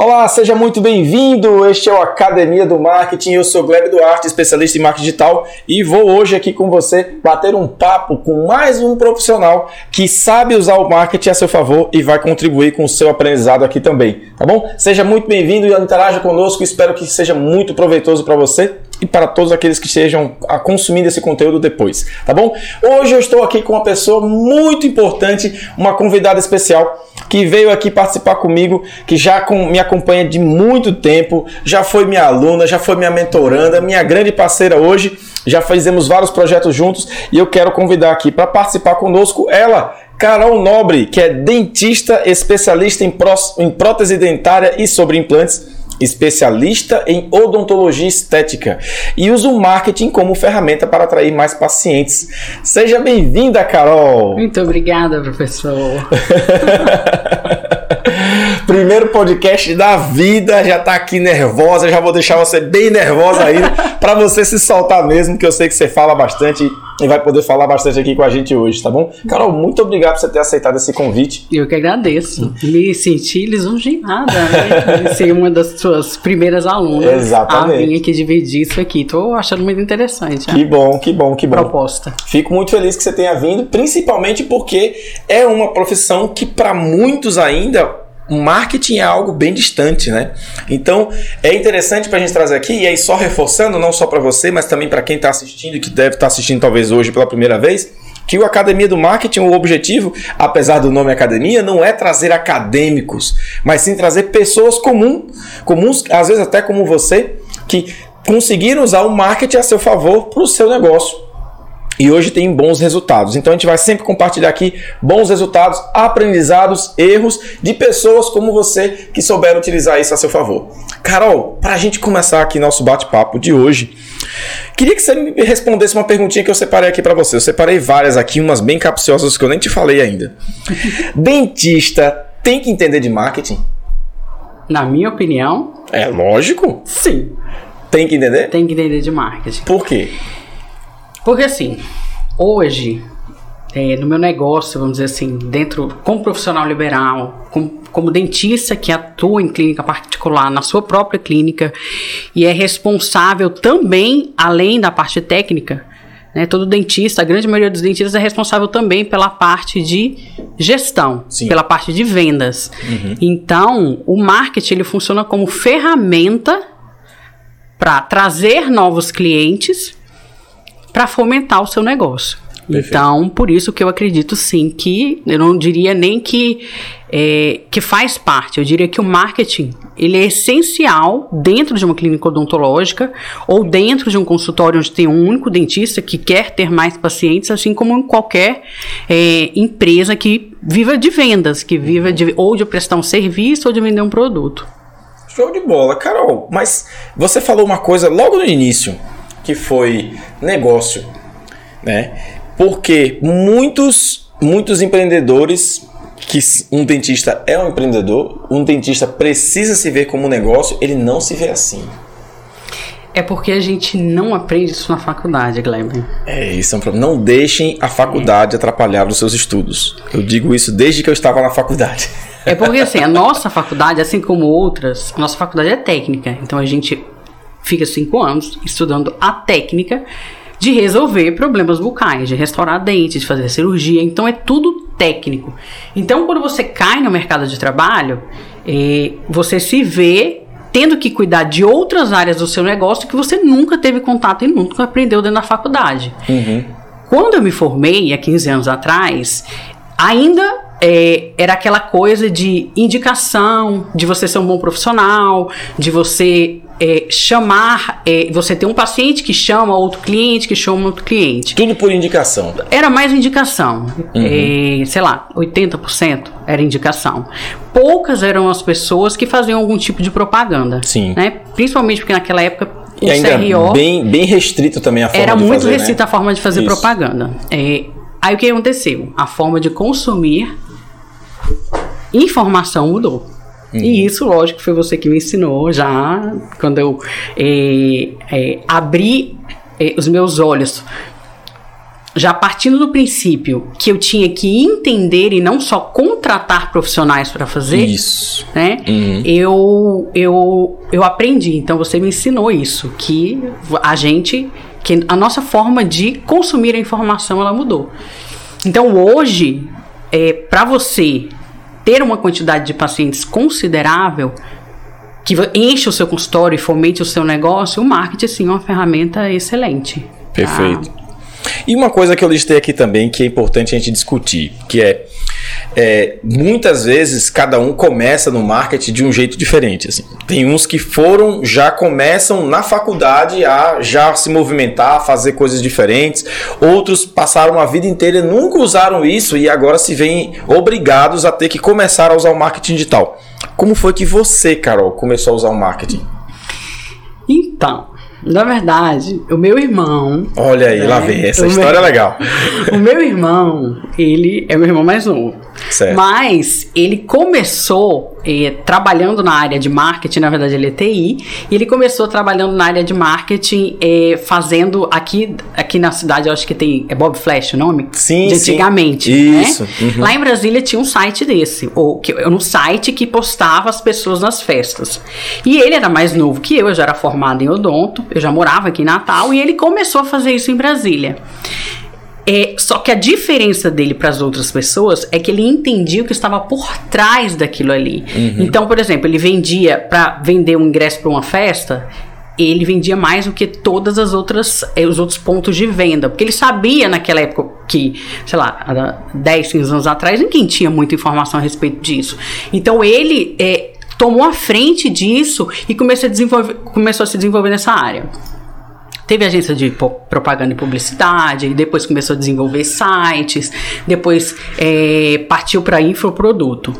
Olá, seja muito bem-vindo. Este é o Academia do Marketing. Eu sou Gleb Duarte, especialista em marketing digital, e vou hoje aqui com você bater um papo com mais um profissional que sabe usar o marketing a seu favor e vai contribuir com o seu aprendizado aqui também, tá bom? Seja muito bem-vindo e interaja conosco. Espero que seja muito proveitoso para você e para todos aqueles que estejam consumindo esse conteúdo depois, tá bom? Hoje eu estou aqui com uma pessoa muito importante, uma convidada especial que veio aqui participar comigo, que já me acompanha de muito tempo, já foi minha aluna, já foi minha mentoranda, minha grande parceira hoje, já fizemos vários projetos juntos e eu quero convidar aqui para participar conosco ela, Carol Nobre, que é dentista especialista em, pró em prótese dentária e sobre implantes especialista em odontologia estética e usa o marketing como ferramenta para atrair mais pacientes. Seja bem-vinda, Carol! Muito obrigada, professor! Primeiro podcast da vida, já tá aqui nervosa, já vou deixar você bem nervosa ainda, para você se soltar mesmo, que eu sei que você fala bastante e vai poder falar bastante aqui com a gente hoje, tá bom? Carol, muito obrigado por você ter aceitado esse convite. Eu que agradeço. Me senti lisonjeada, né? ser uma das suas primeiras alunas. Exatamente. A vir aqui dividir isso aqui. Tô achando muito interessante. Que bom, que bom, que bom. Proposta. Fico muito feliz que você tenha vindo, principalmente porque é uma profissão que para muitos ainda marketing é algo bem distante, né? Então é interessante para a gente trazer aqui, e aí só reforçando, não só para você, mas também para quem está assistindo e que deve estar tá assistindo talvez hoje pela primeira vez, que o Academia do Marketing, o objetivo, apesar do nome academia, não é trazer acadêmicos, mas sim trazer pessoas comuns, comuns, às vezes até como você, que conseguiram usar o marketing a seu favor para o seu negócio e hoje tem bons resultados. Então a gente vai sempre compartilhar aqui bons resultados, aprendizados, erros de pessoas como você que souberam utilizar isso a seu favor. Carol, para a gente começar aqui nosso bate-papo de hoje, queria que você me respondesse uma perguntinha que eu separei aqui para você. Eu separei várias aqui, umas bem capciosas que eu nem te falei ainda. Dentista tem que entender de marketing? Na minha opinião. É lógico? Sim. Tem que entender? Tem que entender de marketing. Por quê? Porque assim, hoje, é, no meu negócio, vamos dizer assim, dentro, como profissional liberal, como, como dentista que atua em clínica particular, na sua própria clínica, e é responsável também, além da parte técnica, né, todo dentista, a grande maioria dos dentistas é responsável também pela parte de gestão, Sim. pela parte de vendas. Uhum. Então, o marketing ele funciona como ferramenta para trazer novos clientes para fomentar o seu negócio. Perfeito. Então, por isso que eu acredito sim que eu não diria nem que é, que faz parte. Eu diria que o marketing ele é essencial dentro de uma clínica odontológica ou dentro de um consultório onde tem um único dentista que quer ter mais pacientes, assim como em qualquer é, empresa que viva de vendas, que viva de ou de prestar um serviço ou de vender um produto. Show de bola, Carol. Mas você falou uma coisa logo no início que foi negócio, né? Porque muitos muitos empreendedores que um dentista é um empreendedor, um dentista precisa se ver como um negócio, ele não se vê assim. É porque a gente não aprende isso na faculdade, Gleb. É, isso é um problema. Não deixem a faculdade atrapalhar os seus estudos. Eu digo isso desde que eu estava na faculdade. É porque assim, a nossa faculdade, assim como outras, a nossa faculdade é técnica. Então a gente fica cinco anos estudando a técnica de resolver problemas bucais, de restaurar dentes, de fazer cirurgia. Então é tudo técnico. Então quando você cai no mercado de trabalho, é, você se vê tendo que cuidar de outras áreas do seu negócio que você nunca teve contato e nunca aprendeu dentro da faculdade. Uhum. Quando eu me formei, há 15 anos atrás, ainda é, era aquela coisa de indicação, de você ser um bom profissional, de você é, chamar, é, você ter um paciente que chama outro cliente, que chama outro cliente. Tudo por indicação. Era mais indicação. Uhum. É, sei lá, 80% era indicação. Poucas eram as pessoas que faziam algum tipo de propaganda. Sim. Né? Principalmente porque naquela época o e ainda CRO bem, bem restrito também a forma era de muito fazer, restrita né? a forma de fazer Isso. propaganda. É, aí o que aconteceu? A forma de consumir informação mudou. Uhum. E isso, lógico, foi você que me ensinou já quando eu é, é, abri é, os meus olhos já partindo do princípio que eu tinha que entender e não só contratar profissionais para fazer, Isso. né? Uhum. Eu, eu, eu aprendi. Então você me ensinou isso, que a gente, que a nossa forma de consumir a informação ela mudou. Então hoje, é, para você ter uma quantidade de pacientes considerável que enche o seu consultório e fomente o seu negócio, o marketing sim é uma ferramenta excelente. tá? Perfeito. E uma coisa que eu listei aqui também que é importante a gente discutir, que é, é, muitas vezes cada um começa no marketing de um jeito diferente. Assim. Tem uns que foram, já começam na faculdade a já se movimentar, a fazer coisas diferentes. Outros passaram a vida inteira e nunca usaram isso e agora se veem obrigados a ter que começar a usar o marketing digital. Como foi que você, Carol, começou a usar o marketing? Então, na verdade, o meu irmão. Olha aí, lá né, vem. Essa história meu- é legal. O meu irmão, ele é meu irmão mais novo. Certo. Mas ele começou eh, trabalhando na área de marketing, na verdade ele é TI, e ele começou trabalhando na área de marketing, eh, fazendo aqui, aqui na cidade, eu acho que tem. É Bob Flash o nome? Sim, De sim. antigamente. Isso, Né? uhum. Lá em Brasília tinha um site desse, ou que, um site que postava as pessoas nas festas. E ele era mais novo que eu, eu já era formado em odonto, eu já morava aqui em Natal, e ele começou a fazer isso em Brasília. É, só que a diferença dele para as outras pessoas é que ele entendia o que estava por trás daquilo ali. Então, por exemplo, ele vendia para vender um ingresso para uma festa, ele vendia mais do que todas as outras eh, os outros pontos de venda, porque ele sabia naquela época que, sei lá, há 10, 15 anos atrás, ninguém tinha muita informação a respeito disso. Então, ele eh, tomou a frente disso e começou a, desenvolver, começou a se desenvolver nessa área. Teve agência de propaganda e publicidade, depois começou a desenvolver sites, depois eh, partiu para infoproduto.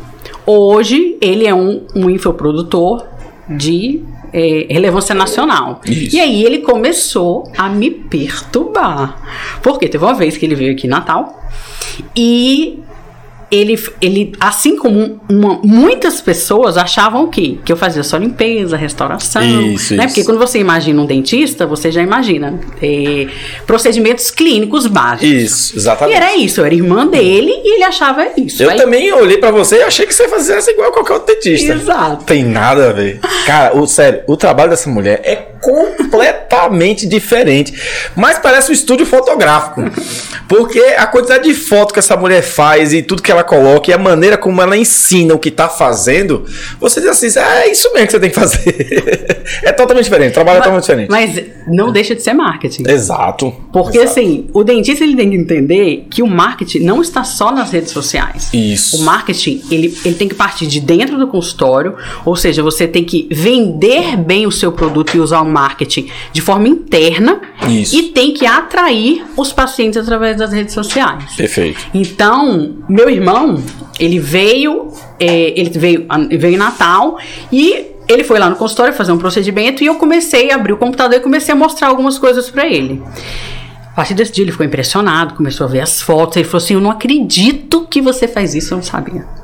Hoje ele é um, um infoprodutor de eh, relevância nacional. Isso. E aí ele começou a me perturbar. Porque teve uma vez que ele veio aqui em Natal e ele, ele assim como uma- muitas pessoas achavam que, que eu fazia só limpeza, restauração, Isso, né? isso. Porque quando você imagina um dentista, você já imagina eh, procedimentos clínicos básicos. Isso, E exatamente. era isso, eu era irmã dele e ele achava isso. Eu Aí- também olhei pra você e achei que você fizesse igual qualquer outro dentista. Exato. Tem nada a ver. Cara, o, sério, o trabalho dessa mulher é completamente diferente. Mas parece um estúdio fotográfico. Porque a quantidade de foto que essa mulher faz e tudo que ela coloca e a maneira como ela ensina o que tá fazendo, você diz assim: ah, é isso mesmo que você tem que fazer. é totalmente diferente. O trabalho é totalmente diferente. Mas não deixa de ser marketing. Exato. Porque Exato. assim, o dentista ele tem que entender que o marketing não está só nas redes sociais. Isso. O marketing, ele, ele tem que partir de dentro do consultório, ou seja, você tem que vender bem o seu produto e usar o marketing de forma interna Isso. e tem que atrair os pacientes através das redes sociais. Perfeito. Então, meu irmão, ele veio, é, ele veio, veio em Natal e ele foi lá no consultório fazer um procedimento e eu comecei a abrir o computador e comecei a mostrar algumas coisas pra ele. A partir desse dia ele ficou impressionado, começou a ver as fotos, ele falou assim: "Eu não acredito que você faz isso, eu não sabia".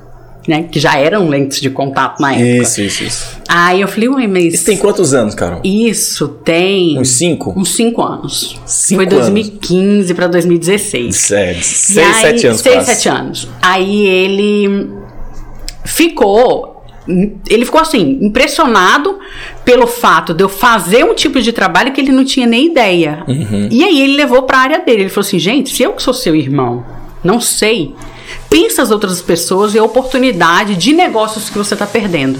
Né? Que já eram lentes de contato na época. Isso, isso, isso. Aí eu falei: "Ué, mas Isso tem quantos anos, Carol? isso tem Uns cinco? Uns cinco anos. Cinco Foi anos. 2015 pra 2016. Sério, E seis, aí- sete anos Seis, quase. sete anos. Aí ele ficou. Ele ficou assim, impressionado pelo fato de eu fazer um tipo de trabalho que ele não tinha nem ideia. Uhum. E aí ele levou pra área dele. Ele falou assim: gente, se eu que sou seu irmão, não sei, pensa as outras pessoas e a oportunidade de negócios que você tá perdendo.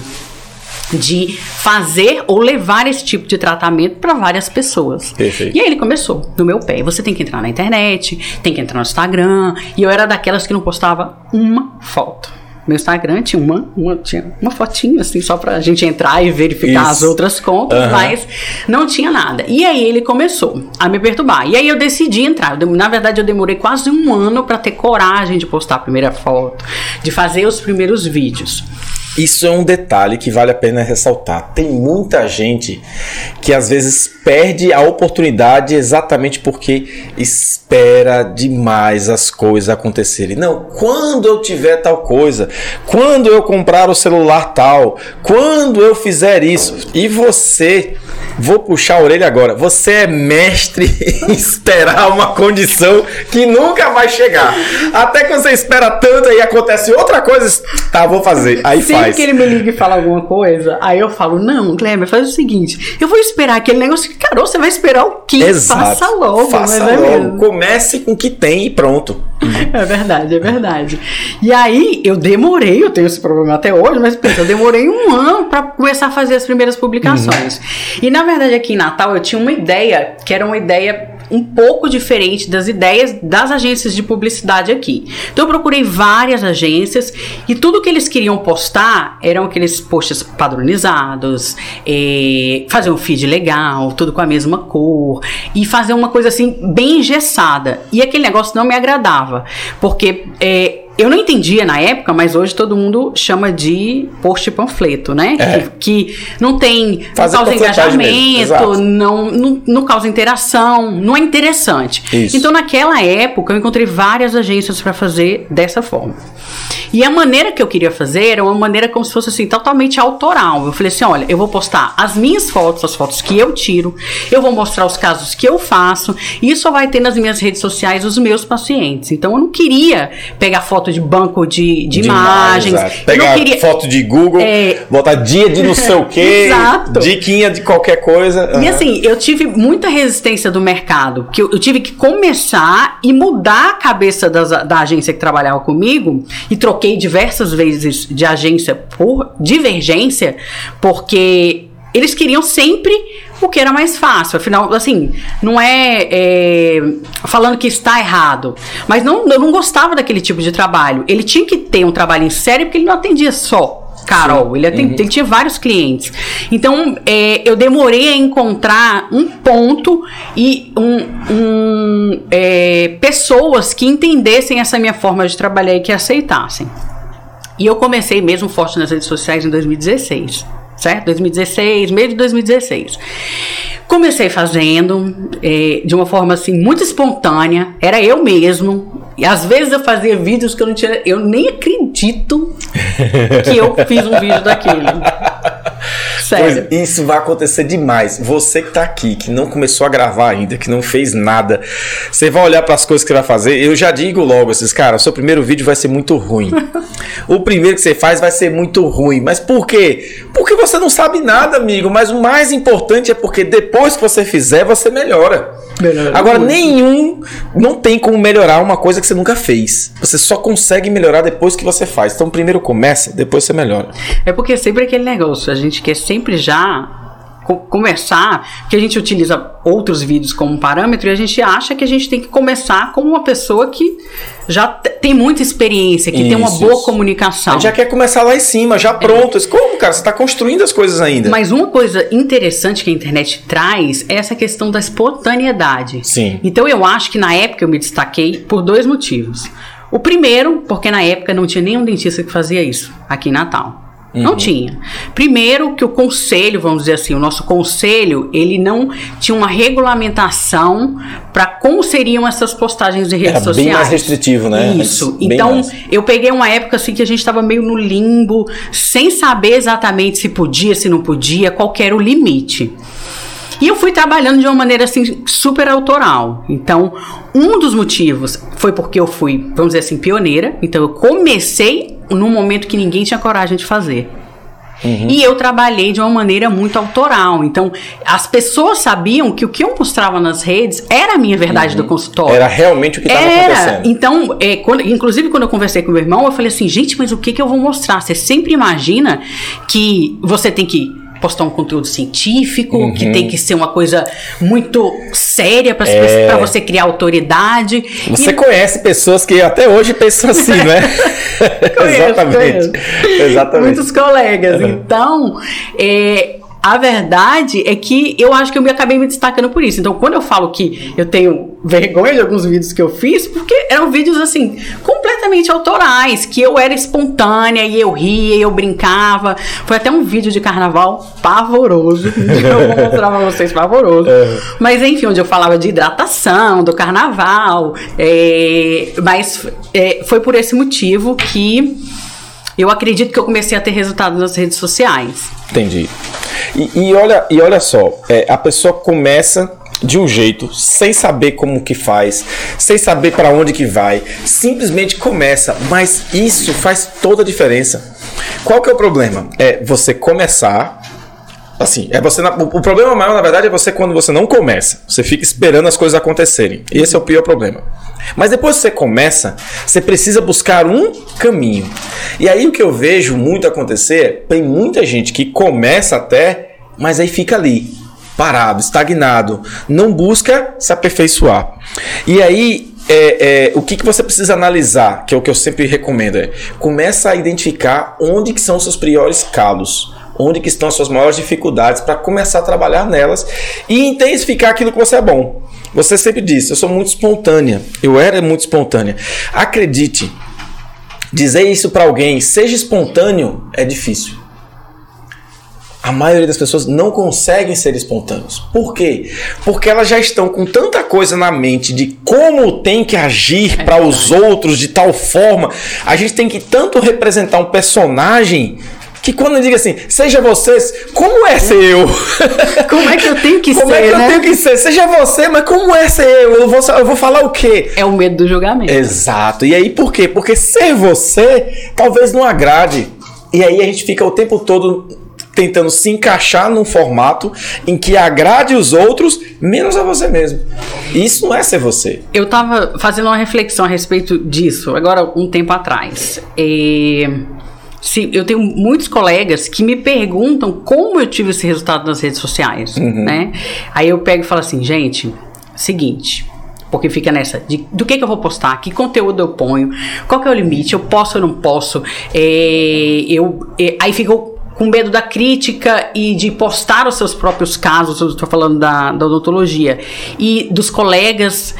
De fazer ou levar esse tipo de tratamento para várias pessoas. Perfeito. E aí ele começou no meu pé. Você tem que entrar na internet, tem que entrar no Instagram. E eu era daquelas que não postava uma foto. Meu Instagram tinha uma, uma, tinha uma fotinha, assim, só pra gente entrar e verificar Isso. as outras contas, Aham. mas não tinha nada. E aí ele começou a me perturbar. E aí eu decidi entrar. Eu na verdade, eu demorei quase um ano pra ter coragem de postar a primeira foto, de fazer os primeiros vídeos. Isso é um detalhe que vale a pena ressaltar. Tem muita gente que às vezes perde a oportunidade exatamente porque espera demais as coisas acontecerem. Não, quando eu tiver tal coisa, quando eu comprar o celular tal, quando eu fizer isso, e você Vou puxar a orelha agora. Você é mestre em esperar uma condição que nunca vai chegar. Até que você espera tanto e acontece outra coisa. Tá, vou fazer. Aí Sempre faz. Que ele me liga e fala alguma coisa, aí eu falo: Não, Kleber, faz o seguinte. Eu vou esperar aquele negócio. Cara, você vai esperar o quê? Exato. Faça logo. Faça mas é logo. mesmo. Comece com o que tem e pronto. É verdade, é verdade. E aí, eu demorei, eu tenho esse problema até hoje, mas pensa, eu demorei um ano para começar a fazer as primeiras publicações. E na verdade, aqui em Natal, eu tinha uma ideia, que era uma ideia um pouco diferente das ideias das agências de publicidade aqui. Então eu procurei várias agências e tudo que eles queriam postar eram aqueles posts padronizados, eh, fazer um feed legal, tudo com a mesma cor e fazer uma coisa assim bem engessada. E aquele negócio não me agradava, porque eh, eu não entendia na época, mas hoje todo mundo chama de post panfleto, né? É. Que, que não tem, não causa engajamento, não, não, não causa interação, não é interessante. Isso. Então, naquela época, eu encontrei várias agências para fazer dessa forma. E a maneira que eu queria fazer era uma maneira como se fosse assim, totalmente autoral. Eu falei assim: olha, eu vou postar as minhas fotos, as fotos que eu tiro, eu vou mostrar os casos que eu faço, e isso vai ter nas minhas redes sociais os meus pacientes. Então eu não queria pegar foto de banco de, de, imagens. exato. Eu Pegar queria. foto de Google, É. botar dia de não sei o quê, Exato. diquinha de qualquer coisa. E Aham. assim, eu tive muita resistência do mercado, que eu, eu tive que começar e mudar a cabeça das- da agência que trabalhava comigo, e troquei diversas vezes de agência por divergência, porque eles queriam sempre o que era mais fácil. Afinal, assim, não é, é, falando que está errado, mas não, eu não gostava daquele tipo de trabalho. Ele tinha que ter um trabalho em série porque ele não atendia só. Carol, ele, atendi- ele tinha vários clientes. Então, é, eu demorei a encontrar um ponto e um, um, é, pessoas que entendessem essa minha forma de trabalhar e que aceitassem. E eu comecei mesmo forte nas redes sociais em 2016, certo? 2016, meio de 2016. Comecei fazendo eh, de uma forma assim muito espontânea, era eu mesmo. E às vezes eu fazia vídeos que eu não tinha, eu nem acredito que eu fiz um vídeo daquele. Sério. Pois, isso vai acontecer demais. Você que tá aqui, que não começou a gravar ainda, que não fez nada, você vai olhar para as coisas que você vai fazer. Eu já digo logo, esses cara, o seu primeiro vídeo vai ser muito ruim. o primeiro que você faz vai ser muito ruim. Mas por quê? Porque você não sabe nada, amigo. Mas o mais importante é porque depois que você fizer, você melhora. Melhora Agora, muito. nenhum não tem como melhorar uma coisa que você nunca fez. Você só consegue melhorar depois que você faz. Então, primeiro começa, depois você melhora. É porque é sempre aquele negócio, a gente quer sempre já co- começar, porque a gente utiliza outros vídeos como parâmetro e a gente acha que a gente tem que começar como uma pessoa que já te- tem muita experiência, que tem uma Isso, boa isso. A comunicação. gente já quer começar lá em cima, já pronto. Isso Como, cara? Você tá construindo as coisas ainda. Mas uma coisa interessante que a internet traz é essa questão da espontaneidade. Sim. Então eu acho que na época eu me destaquei por dois motivos. O primeiro, porque na época não tinha nenhum dentista que fazia isso aqui em Natal. Não tinha. Primeiro que o conselho, vamos dizer assim, o nosso conselho, ele não tinha uma regulamentação para como seriam essas postagens de redes Era bem sociais. mais restritivo, né? Isso. Bem Então, mais. eu peguei uma época assim que a gente estava meio no limbo, sem saber exatamente se podia, se não podia, qual era o limite. E eu fui trabalhando de uma maneira assim super autoral. Então, um dos motivos foi porque eu fui, vamos dizer assim, pioneira. Então, eu comecei num momento que ninguém tinha coragem de fazer. Uhum. E eu trabalhei de uma maneira muito autoral. Então, as pessoas sabiam que o que eu mostrava nas redes era a minha verdade do consultório. Uhum. Era realmente o que estava acontecendo. Então, é, quando- inclusive quando eu conversei com meu irmão, eu falei assim, gente, mas o que, que eu vou mostrar? Você sempre imagina que você tem que postar um conteúdo científico, Uhum. que tem que ser uma coisa muito séria para É. você criar autoridade. Você E- conhece pessoas que até hoje pensam assim, né? Conheço, Exatamente. conheço. Exatamente. Muitos colegas. Então, é, a verdade é que eu acho que eu me acabei me destacando por isso. Então, quando eu falo que eu tenho vergonha de alguns vídeos que eu fiz, porque eram vídeos assim, completamente autorais, que eu era espontânea e eu ria e eu brincava. Foi até um vídeo de carnaval pavoroso. eu vou mostrar pra vocês pavoroso. É. Mas enfim, onde eu falava de hidratação, do carnaval. É, mas é, foi por esse motivo que eu acredito que eu comecei a ter resultado nas redes sociais. Entendi. E, e olha, e olha só, é, a pessoa começa de um jeito, sem saber como que faz, sem saber para onde que vai, simplesmente começa, mas isso faz toda a diferença. Qual que é o problema? É você começar assim, é você o problema maior na verdade é você quando você não começa, você fica esperando as coisas acontecerem. Esse é o pior problema. Mas depois que você começa, você precisa buscar um caminho. E aí o que eu vejo muito acontecer, tem muita gente que começa até, mas aí fica ali, parado, estagnado, não busca se aperfeiçoar. E aí é, é, o que, que você precisa analisar, que é o que eu sempre recomendo, é começa a identificar onde que são os seus piores calos onde que estão as suas maiores dificuldades para começar a trabalhar nelas e intensificar aquilo que você é bom. Você sempre disse, eu sou muito espontânea. Eu era muito espontânea. Acredite, dizer isso para alguém, seja espontâneo, é difícil. A maioria das pessoas não conseguem ser espontâneos. Por quê? Porque elas já estão com tanta coisa na mente de como tem que agir é para os outros de tal forma. A gente tem que tanto representar um personagem que quando eu digo assim, seja vocês, como é ser eu? Como é que eu tenho que como ser? Como é que né? eu tenho que ser? Seja você, mas como é ser eu? Eu vou, eu vou falar o quê? É o medo do julgamento. Exato. E aí por quê? Porque ser você talvez não agrade. E aí a gente fica o tempo todo tentando se encaixar num formato em que agrade os outros, menos a você mesmo. Isso não é ser você. Eu tava fazendo uma reflexão a respeito disso, agora um tempo atrás. E Sim, eu tenho muitos colegas que me perguntam como eu tive esse resultado nas redes sociais, uhum. né? Aí eu pego e falo assim, gente, seguinte, porque fica nessa de, do que, que eu vou postar, que conteúdo eu ponho, qual que é o limite, eu posso ou não posso, é, eu, é, aí fica com medo da crítica e de postar os seus próprios casos, eu estou falando da, da odontologia, e dos colegas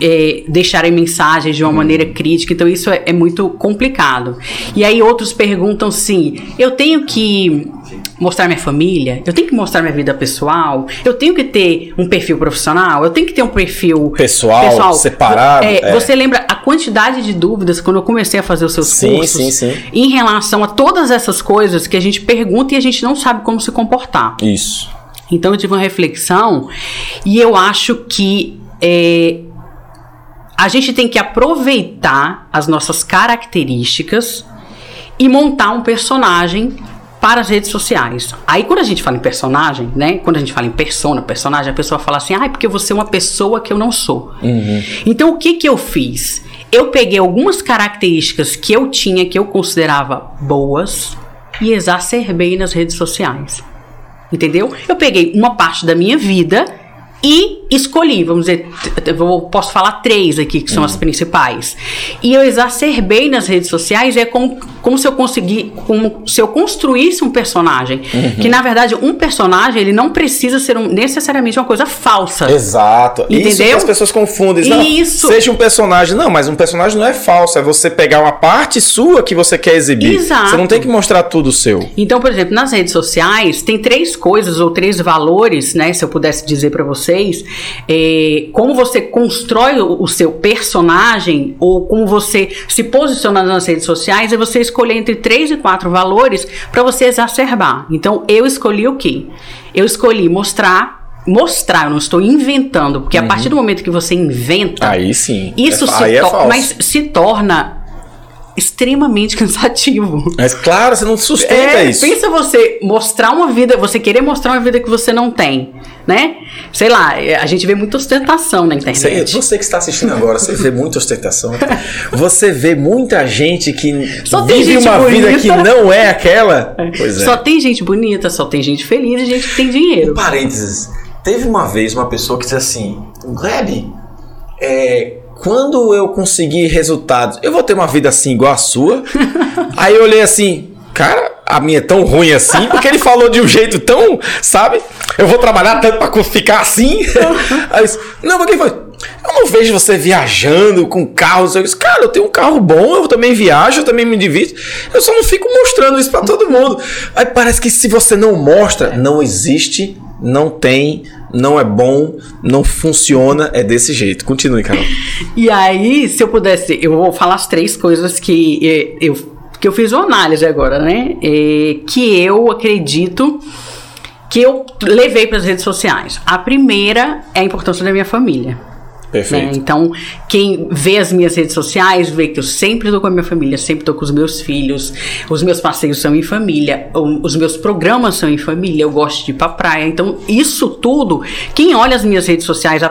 é, deixarem mensagens de uma maneira crítica, então isso é, é muito complicado. E aí outros perguntam assim: eu tenho que mostrar minha família, eu tenho que mostrar minha vida pessoal, eu tenho que ter um perfil profissional, eu tenho que ter um perfil pessoal, pessoal. separado. É, é. Você lembra a quantidade de dúvidas quando eu comecei a fazer os seus sim, cursos sim, sim. em relação a todas essas coisas que a gente pergunta e a gente não sabe como se comportar. Isso. Então eu tive uma reflexão e eu acho que é, a gente tem que aproveitar as nossas características e montar um personagem para as redes sociais. Aí quando a gente fala em personagem, né? Quando a gente fala em persona, personagem, a pessoa fala assim, ah, é porque você é uma pessoa que eu não sou. Uhum. Então o que que eu fiz? Eu peguei algumas características que eu tinha, que eu considerava boas, e exacerbei nas redes sociais. Entendeu? Eu peguei uma parte da minha vida e escolhi, vamos dizer, eu posso falar três aqui que são as principais. E eu exacerbei nas redes sociais, é como, como se eu conseguir, como se eu construísse um personagem. Uhum. Que na verdade, um personagem, ele não precisa ser um, necessariamente uma coisa falsa. Exato. Entendeu? Isso que as pessoas confundem. Não, Isso. Seja um personagem. Não, mas um personagem não é falso, é você pegar uma parte sua que você quer exibir. Exato. Você não tem que mostrar tudo seu. Então, por exemplo, nas redes sociais, tem três coisas ou três valores, né? Se eu pudesse dizer para você vocês, é, como você constrói o, o, seu personagem ou como você se posiciona nas redes sociais, é você escolher entre três e quatro valores para você exacerbar. Então, eu escolhi o quê? Eu escolhi mostrar mostrar, eu não estou inventando, porque uhum. a partir do momento que você inventa, aí sim, isso é, se é mas se torna extremamente cansativo. Mas claro, você não sustenta é, isso. Pensa você mostrar uma vida, você querer mostrar uma vida que você não tem, né? Sei lá, a gente vê muita ostentação na internet. Você, você que está assistindo agora, você vê muita ostentação. Você vê muita gente que só vive uma bonita. vida que não é aquela. É. Pois é. Só tem gente bonita, só tem gente feliz e gente que tem dinheiro. Um parênteses. Teve uma vez uma pessoa que disse assim: Gleb, é, quando eu conseguir resultados, eu vou ter uma vida assim igual a sua. Aí eu olhei assim, cara, a minha é tão ruim assim? Porque ele falou de um jeito tão, sabe? Eu vou trabalhar tanto pra ficar assim? Aí, não, mas quem foi? Eu não vejo você viajando com carros. Eu disse, cara, eu tenho um carro bom, eu também viajo, eu também me divido. Eu só não fico mostrando isso para todo mundo. Aí parece que se você não mostra, não existe, não tem, não é bom, não funciona, é desse jeito. Continue, Carol. E aí, se eu pudesse, eu vou falar as três coisas que eh, eu que eu fiz uma análise agora, né? É, que eu acredito que eu levei para as redes sociais. A primeira é a importância da minha família. Perfeito. Né? Então, quem vê as minhas redes sociais vê que eu sempre estou com a minha família, sempre estou com os meus filhos, os meus passeios são em família, os meus programas são em família, eu gosto de ir pra praia. Então, isso tudo, quem olha as minhas redes sociais,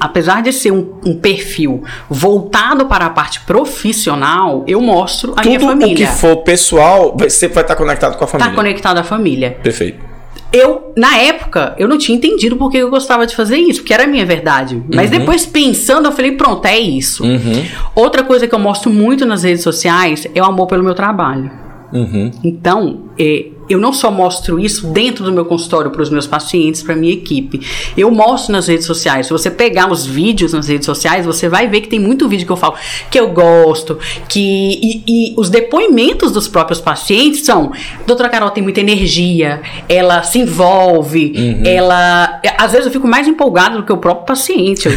apesar de ser um, um perfil voltado para a parte profissional, eu mostro a tudo minha família. Tudo que for pessoal, você vai estar conectado com a família. Está conectado à família. Perfeito eu, na época, eu não tinha entendido porque eu gostava de fazer isso, porque era a minha verdade. Mas uhum. depois, pensando, eu falei, pronto, é isso. Uhum. Outra coisa que eu mostro muito nas redes sociais é o amor pelo meu trabalho. Uhum. Então, é, eu não só mostro isso dentro do meu consultório para os meus pacientes, para minha equipe. Eu mostro nas redes sociais. Se você pegar os vídeos nas redes sociais, você vai ver que tem muito vídeo que eu falo que eu gosto, que e, e os depoimentos dos próprios pacientes são: Doutora Carol tem muita energia, ela se envolve, uhum. ela às vezes eu fico mais empolgada do que o próprio paciente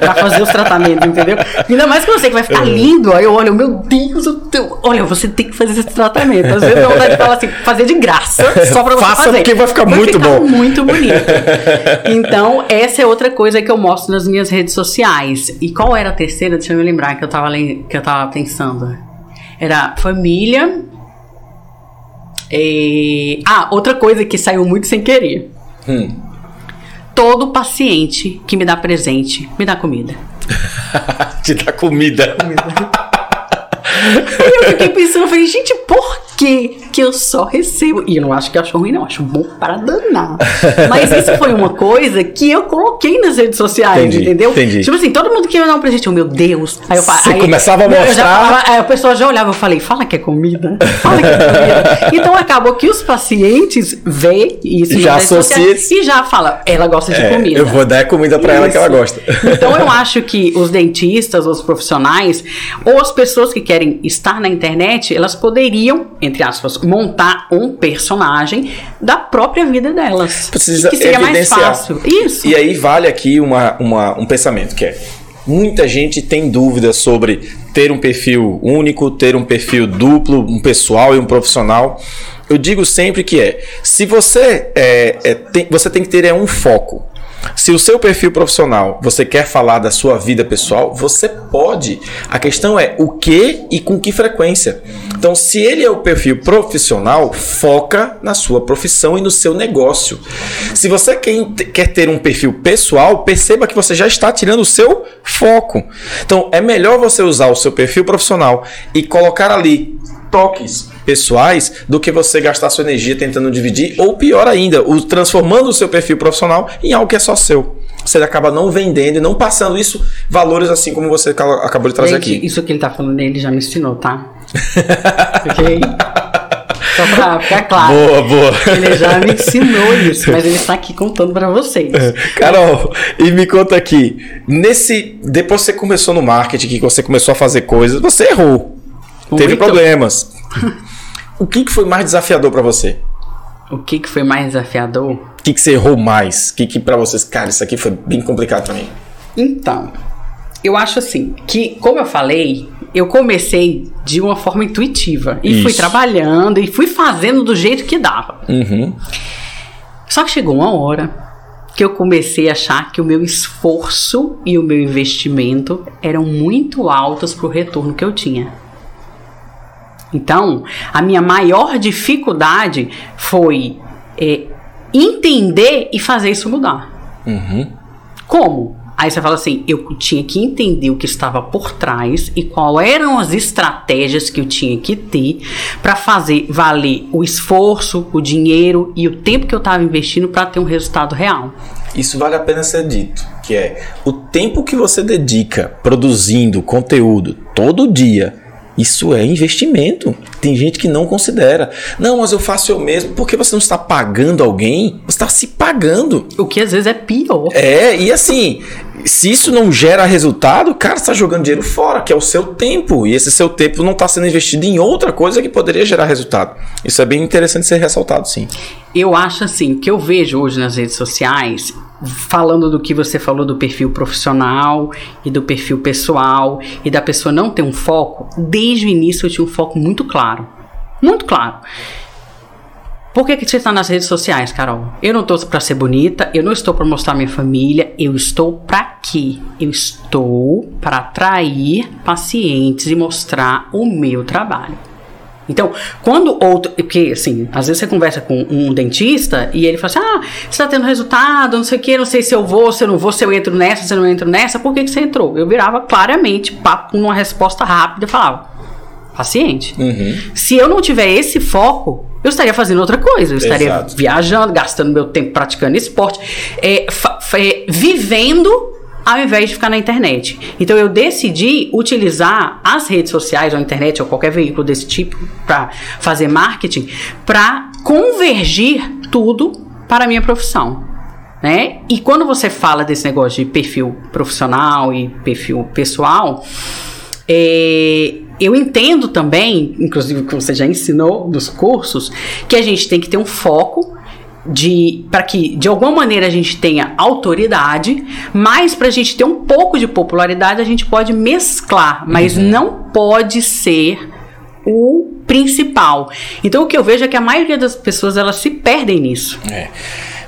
para fazer os tratamentos, entendeu? Ainda mais que você que vai ficar uhum. lindo. Aí eu olho, meu Deus, eu, olha, você tem que fazer esse tratamento. Às vezes eu vontade de falar assim, fazer de graça, só pra você Faça fazer. porque vai ficar vai muito ficar bom. muito bonito. Então, essa é outra coisa que eu mostro nas minhas redes sociais. E qual era a terceira? Deixa eu me lembrar que eu tava, que eu tava pensando. Era família. E... Ah, outra coisa que saiu muito sem querer. Hum. Todo paciente que me dá presente me dá comida. Te dá comida. comida. e eu fiquei pensando, eu falei, gente, por que que eu só recebo? E eu não acho que eu acho ruim, não, acho bom para danar. Mas isso foi uma coisa que eu coloquei nas redes sociais, entendi, entendeu? Entendi. Tipo assim, todo mundo que ia dar um presente, oh, meu Deus. Aí eu Você aí, começava a mostrar. Falava, aí a pessoa já olhava, eu falei, fala que é comida. Fala que é comida. então acabou que os pacientes vê isso já associa e já fala, ela gosta de é, comida. Eu vou dar comida para ela que ela gosta. Então eu acho que os dentistas, os profissionais, ou as pessoas que querem estar na internet, elas poderiam entre aspas, montar um personagem da própria vida delas. Precisa que seria evidenciar. mais fácil. Isso. E aí vale aqui uma, uma, um pensamento que é Muita gente tem dúvidas sobre ter um perfil único, ter um perfil duplo, um pessoal e um profissional. Eu digo sempre que é, se você é, é tem, você tem que ter é um foco. Se o seu perfil profissional você quer falar da sua vida pessoal, você pode. A questão é o que e com que frequência. Então, se ele é o perfil profissional, foca na sua profissão e no seu negócio. Se você quer ter um perfil pessoal, perceba que você já está tirando o seu foco. Então, é melhor você usar o seu perfil profissional e colocar ali toques pessoais do que você gastar sua energia tentando dividir, ou pior ainda, o, transformando o seu perfil profissional em algo que é só seu. Você acaba não vendendo e não passando isso, valores assim como você acabou de trazer aqui. Isso que ele tá falando, ele já me ensinou, tá? Ok? Só pra ficar claro. Boa, boa. Ele já me ensinou isso, mas ele está aqui contando para vocês. Carol, e me conta aqui, nesse depois que você começou no marketing, que você começou a fazer coisas, você errou. Muito. Teve problemas. O que, que foi mais desafiador para você? O que, que foi mais desafiador? O que, que você errou mais? O que, que para vocês, cara, isso aqui foi bem complicado para mim? Então, eu acho assim, que, como eu falei, eu comecei de uma forma intuitiva. E Isso. fui trabalhando e fui fazendo do jeito que dava. Uhum. Só que chegou uma hora que eu comecei a achar que o meu esforço e o meu investimento eram muito altos para o retorno que eu tinha. Então, a minha maior dificuldade foi é, entender e fazer isso mudar. Uhum. Como? Aí você fala assim, eu tinha que entender o que estava por trás e quais eram as estratégias que eu tinha que ter para fazer valer o esforço, o dinheiro e o tempo que eu estava investindo para ter um resultado real. Isso vale a pena ser dito, que é o tempo que você dedica produzindo conteúdo todo dia Isso é investimento. Tem gente que não considera. Não, mas eu faço eu mesmo. Porque você não está pagando alguém, você está se pagando. O que às vezes é pior. É, e assim, se isso não gera resultado, cara, está jogando dinheiro fora, que é o seu tempo. E esse seu tempo não está sendo investido em outra coisa que poderia gerar resultado. Isso é bem interessante ser ressaltado, sim. Eu acho assim, que eu vejo hoje nas redes sociais falando do que você falou do perfil profissional e do perfil pessoal e da pessoa não ter um foco, desde o início eu tinha um foco muito claro. Muito claro. Por que, que você está nas redes sociais, Carol? Eu não estou para ser bonita, eu não estou para mostrar minha família, eu estou para quê? Eu estou para atrair pacientes e mostrar o meu trabalho. Então, quando outro. Porque, assim, às vezes você conversa com um dentista e ele fala assim: ah, você está tendo resultado, não sei o que, não sei se eu vou, se eu não vou, se eu entro nessa, se eu não entro nessa, por que, que você entrou? Eu virava claramente, papo, uma resposta rápida e falava: paciente. Uhum. Se eu não tiver esse foco, eu estaria fazendo outra coisa. Eu estaria Exato. viajando, gastando meu tempo praticando esporte, é, é, vivendo ao invés de ficar na internet. Então eu decidi utilizar as redes sociais, ou a internet, ou qualquer veículo desse tipo, para fazer marketing, para convergir tudo para a minha profissão. Né? E quando você fala desse negócio de perfil profissional e perfil pessoal, é, eu entendo também, inclusive que você já ensinou dos cursos, que a gente tem que ter um foco de para que de alguma maneira a gente tenha autoridade, mas para a gente ter um pouco de popularidade a gente pode mesclar, mas uhum. não pode ser o principal. Então o que eu vejo é que a maioria das pessoas elas se perdem nisso. É.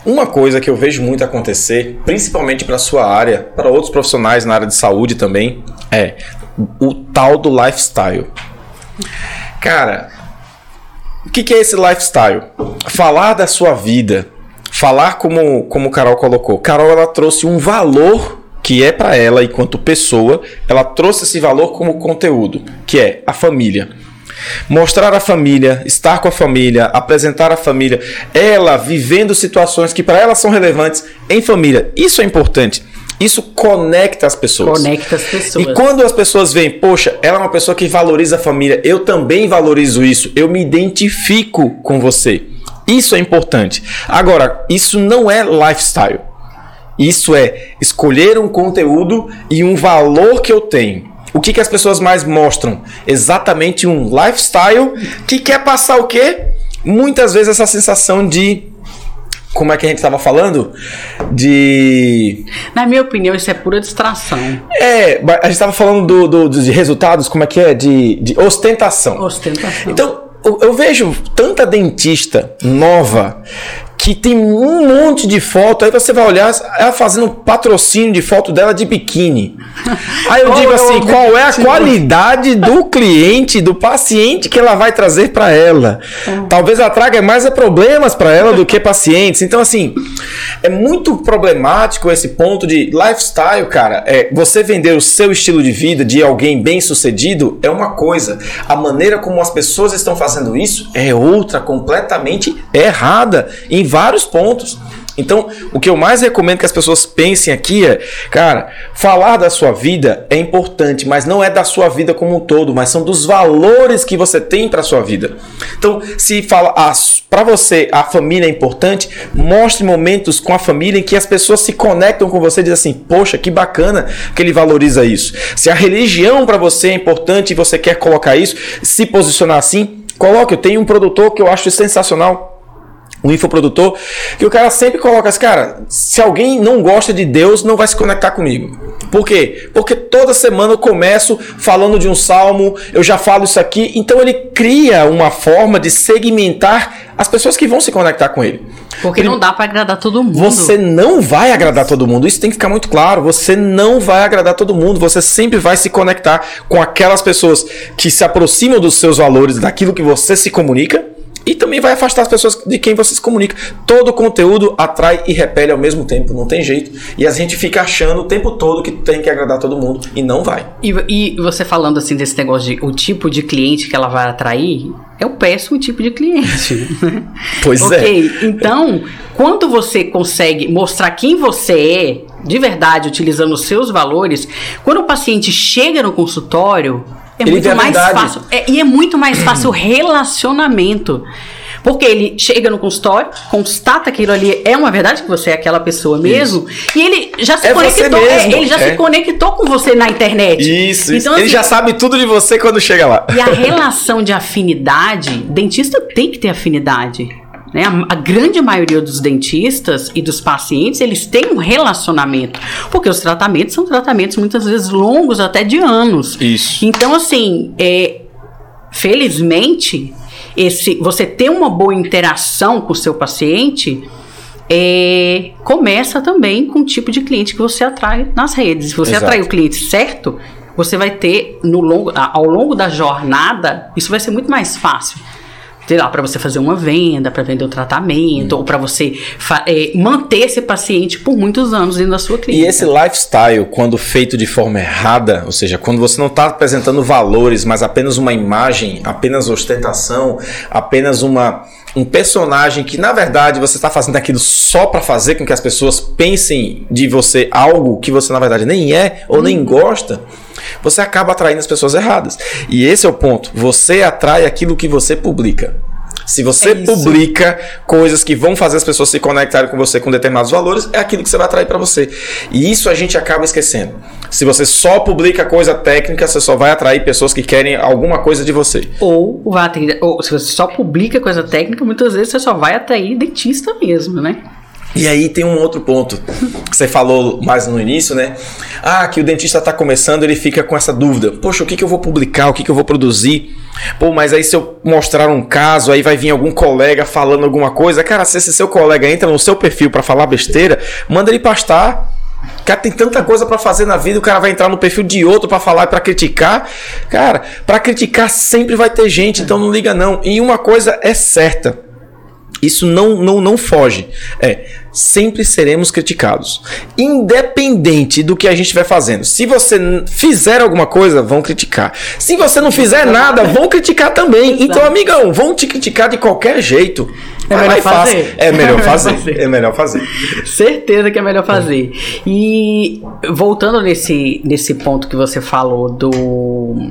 Uma coisa que eu vejo muito acontecer, principalmente para sua área, para outros profissionais na área de saúde também, é o tal do lifestyle. Cara, o que, que é esse lifestyle? Falar da sua vida, falar como, como Carol colocou. Carol ela trouxe um valor que é para ela enquanto pessoa, ela trouxe esse valor como conteúdo, que é a família. Mostrar a família, estar com a família, apresentar a família, ela vivendo situações que para ela são relevantes em família. Isso é importante. Isso conecta as pessoas. Conecta as pessoas. E quando as pessoas veem, poxa, ela é uma pessoa que valoriza a família, eu também valorizo isso, eu me identifico com você. Isso é importante. Agora, isso não é lifestyle. Isso é escolher um conteúdo e um valor que eu tenho. O que, que as pessoas mais mostram? Exatamente um lifestyle que quer passar o quê? Muitas vezes essa sensação de como é que a gente estava falando? De. Na minha opinião, isso é pura distração. É, a gente estava falando do, do, de resultados, como é que é? De, de ostentação. Ostentação. Então, eu, eu vejo tanta dentista nova que tem um monte de foto, aí você vai olhar ela fazendo patrocínio de foto dela de biquíni. Aí eu digo assim, qual é a qualidade do cliente, do paciente que ela vai trazer para ela? Talvez ela traga mais problemas para ela do que pacientes. Então assim, é muito problemático esse ponto de lifestyle, cara. É você vender o seu estilo de vida de alguém bem-sucedido é uma coisa. A maneira como as pessoas estão fazendo isso é outra completamente errada em vários pontos. Então, o que eu mais recomendo que as pessoas pensem aqui é, cara, falar da sua vida é importante, mas não é da sua vida como um todo, mas são dos valores que você tem para sua vida. Então, se fala ah, para você a família é importante, mostre momentos com a família em que as pessoas se conectam com você e dizem assim: "Poxa, que bacana que ele valoriza isso". Se a religião para você é importante e você quer colocar isso, se posicionar assim, coloque. Eu tenho um produtor que eu acho sensacional um infoprodutor, que o cara sempre coloca assim, cara, se alguém não gosta de Deus, não vai se conectar comigo. Por quê? Porque toda semana eu começo falando de um salmo, eu já falo isso aqui, então ele cria uma forma de segmentar as pessoas que vão se conectar com ele. Porque não dá para agradar todo mundo. Você não vai agradar todo mundo. Isso tem que ficar muito claro. Você não vai agradar todo mundo. Você sempre vai se conectar com aquelas pessoas que se aproximam dos seus valores, daquilo que você se comunica e também vai afastar as pessoas de quem você se comunica. Todo conteúdo atrai e repele ao mesmo tempo, não tem jeito. E a gente fica achando o tempo todo que tem que agradar todo mundo e não vai. E, e você falando assim desse negócio de o tipo de cliente que ela vai atrair, é o péssimo tipo de cliente. Pois okay, é. Ok, então, quando você consegue mostrar quem você é, de verdade, utilizando os seus valores, quando o paciente chega no consultório, É ele muito mais fácil. É, e é muito mais fácil o relacionamento. Porque ele chega no consultório, constata que aquilo ali é uma verdade, que você é aquela pessoa mesmo, isso. e ele já se é conectou. É, ele já é. se conectou com você na internet. Isso, então, assim, ele já sabe tudo de você quando chega lá. E a relação de afinidade, dentista tem que ter afinidade. Né? A, a, grande maioria dos dentistas e dos pacientes, eles têm um relacionamento. Porque os tratamentos são tratamentos muitas vezes longos, até de anos. Isso. Então, assim, é, felizmente, esse, você ter uma boa interação com o seu paciente é, começa também com o tipo de cliente que você atrai nas redes. Se você Exato. atrai o cliente certo, você vai ter no longo, ao longo da jornada, isso vai ser muito mais fácil sei lá, para você fazer uma venda, para vender um tratamento, hum. ou para você é, manter esse paciente por muitos anos dentro da sua clínica. E esse lifestyle, quando feito de forma errada, ou seja, quando você não está apresentando valores, mas apenas uma imagem, apenas ostentação, apenas uma um personagem que na verdade você está fazendo aquilo só para fazer com que as pessoas pensem de você algo que você na verdade nem é ou nem uhum. gosta, você acaba atraindo as pessoas erradas. E esse é o ponto. Você atrai aquilo que você publica. Se você é publica coisas que vão fazer as pessoas se conectarem com você com determinados valores, é aquilo que você vai atrair para você. E isso a gente acaba esquecendo. Se você só publica coisa técnica, você só vai atrair pessoas que querem alguma coisa de você. Ou, vai atrair, ou se você só publica coisa técnica, muitas vezes você só vai atrair dentista mesmo, né? E aí tem um outro ponto que você falou mais no início, né? Ah, que o dentista está começando, ele fica com essa dúvida. Poxa, o que, que eu vou publicar? O que, que eu vou produzir? Pô, mas aí se eu mostrar um caso, aí vai vir algum colega falando alguma coisa. Cara, se esse seu colega entra no seu perfil para falar besteira, manda ele pastar. Cara, tem tanta coisa para fazer na vida, o cara vai entrar no perfil de outro para falar e para criticar. Cara, para criticar sempre vai ter gente, então não liga não. E uma coisa é certa, isso não, não, não foge. É, sempre seremos criticados. Independente do que a gente vai fazendo. Se você fizer alguma coisa, vão criticar. Se você não fizer nada, vão criticar também. Então, amigão, vão te criticar de qualquer jeito. É melhor fazer. É melhor fazer. É melhor fazer. Certeza que é melhor fazer. E voltando nesse, nesse ponto que você falou do.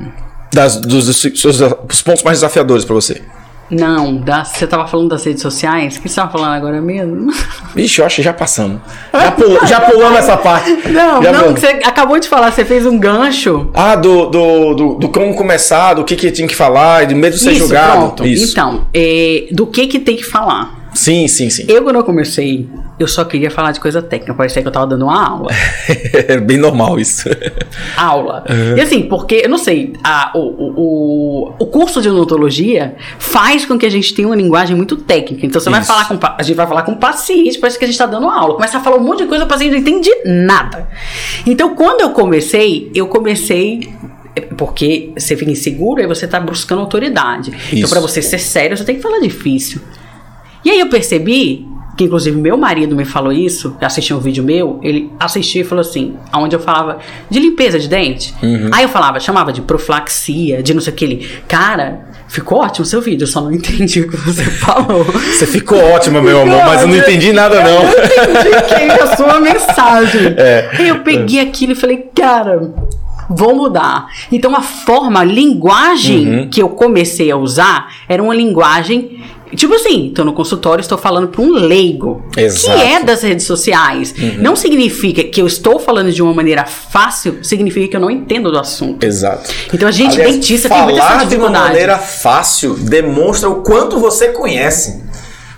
Das, dos, dos, dos pontos mais desafiadores para você. Não, você estava falando das redes sociais? O que você estava falando agora mesmo? Vixe, eu acho que já passamos. Já, pul já pulamos essa parte. Não, já não, você acabou de falar, você fez um gancho. Ah, do, do, do, do como começar, do que, que tinha que falar, de medo de ser Isso, julgado. Pronto. Isso. Então, é, do que, que tem que falar? Sim, sim, sim. Eu, quando eu comecei, eu só queria falar de coisa técnica. Parecia que eu tava dando uma aula. é bem normal isso. Aula. Uhum. E assim, porque, eu não sei, a, o, o, o curso de odontologia faz com que a gente tenha uma linguagem muito técnica. Então, você isso. vai falar com a gente vai falar com o paciente, parece que a gente tá dando aula. Começa a falar um monte de coisa, o paciente não entende nada. Então, quando eu comecei, eu comecei porque você fica inseguro e você está buscando autoridade. Então, Isso. Então, para você ser sério, você tem que falar difícil. E aí eu percebi que inclusive meu marido me falou isso, assistiu um vídeo meu, ele assistiu e falou assim, onde eu falava de limpeza de dente. Uhum. Aí eu falava, chamava de profilaxia, de não sei o que ele, cara, ficou ótimo o seu vídeo, eu só não entendi o que você falou. Você ficou ótima, meu amor, mas eu não entendi nada não. Eu entendi que é a sua mensagem. É. Aí eu peguei aquilo e falei, cara, vou mudar. Então a forma, a linguagem uhum. que eu comecei a usar era uma linguagem Tipo assim, tô no consultório, estou falando para um leigo Exato. que é das redes sociais. Uhum. Não significa que eu estou falando de uma maneira fácil, significa que eu não entendo do assunto. Exato. Então a gente Aliás, dentista tem muita dificuldade. de uma maneira fácil demonstra o quanto você conhece.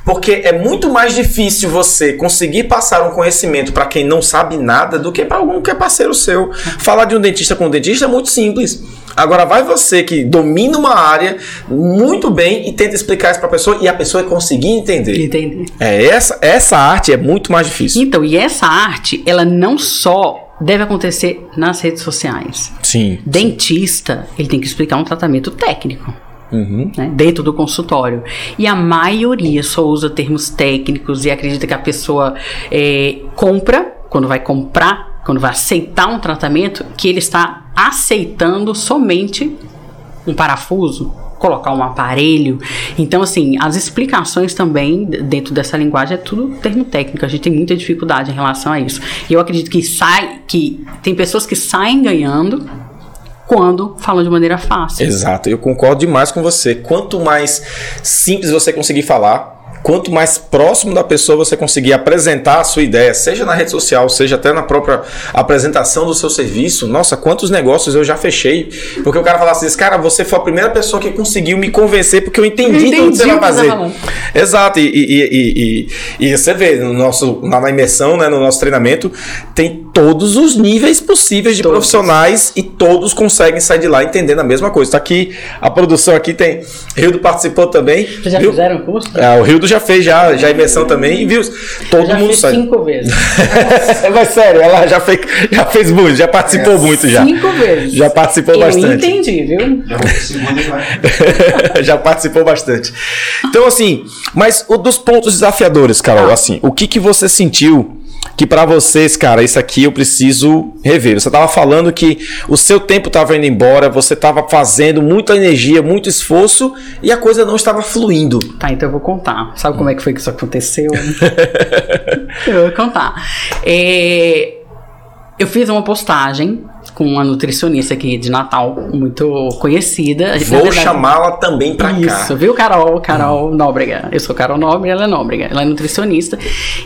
Porque é muito mais difícil você conseguir passar um conhecimento para quem não sabe nada do que para algum que é parceiro seu. Falar de um dentista com um dentista é muito simples. Agora vai você que domina uma área muito bem e tenta explicar isso para a pessoa e a pessoa conseguir entender. Entender. É essa essa arte é muito mais difícil. Então, e essa arte, ela não só deve acontecer nas redes sociais. Sim. Dentista, sim. ele tem que explicar um tratamento técnico. Uhum. Né, dentro do consultório. E a maioria só usa termos técnicos e acredita que a pessoa é, compra, quando vai comprar, quando vai aceitar um tratamento, que ele está aceitando somente um parafuso, colocar um aparelho. Então, assim, as explicações também dentro dessa linguagem é tudo termo técnico. A gente tem muita dificuldade em relação a isso. E eu acredito que sai, que tem pessoas que saem ganhando quando falam de maneira fácil. Exato, eu concordo demais com você. Quanto mais simples você conseguir falar, quanto mais próximo da pessoa você conseguir apresentar a sua ideia, seja na rede social, seja até na própria apresentação do seu serviço, nossa, quantos negócios eu já fechei. Porque o cara fala assim, cara, você foi a primeira pessoa que conseguiu me convencer porque eu entendi, entendi tudo que você vai fazer. Exato, e, e, e, e, você vê no nosso, na imersão, né, no nosso treinamento, tem todos os níveis possíveis de todos. profissionais e todos conseguem sair de lá entendendo a mesma coisa. Tá aqui, a produção aqui tem. Rildo participou também. Vocês já viu? fizeram curso? É, o Rildo já fez já, já imersão também, e viu? Todo já mundo sabe. cinco vezes. Mas sério, ela já fez, já fez muito, já participou é, muito já. Cinco vezes. Já participou Eu bastante. entendi, viu? já participou bastante. Então, assim, mas o dos pontos desafiadores, Carol, ah. assim, o que, que você sentiu que para vocês, cara, isso aqui eu preciso rever. Você tava falando que o seu tempo estava indo embora, você estava fazendo muita energia, muito esforço e a coisa não estava fluindo. Tá, então eu vou contar. Sabe como é que foi que isso aconteceu? eu vou contar. É, eu fiz uma postagem com uma nutricionista aqui de Natal, muito conhecida. Vou chamá-la também pra Isso, cá. Isso, viu, Carol? Carol hum. Nóbrega. Eu sou Carol Nóbrega, ela é Nóbrega. Ela é nutricionista.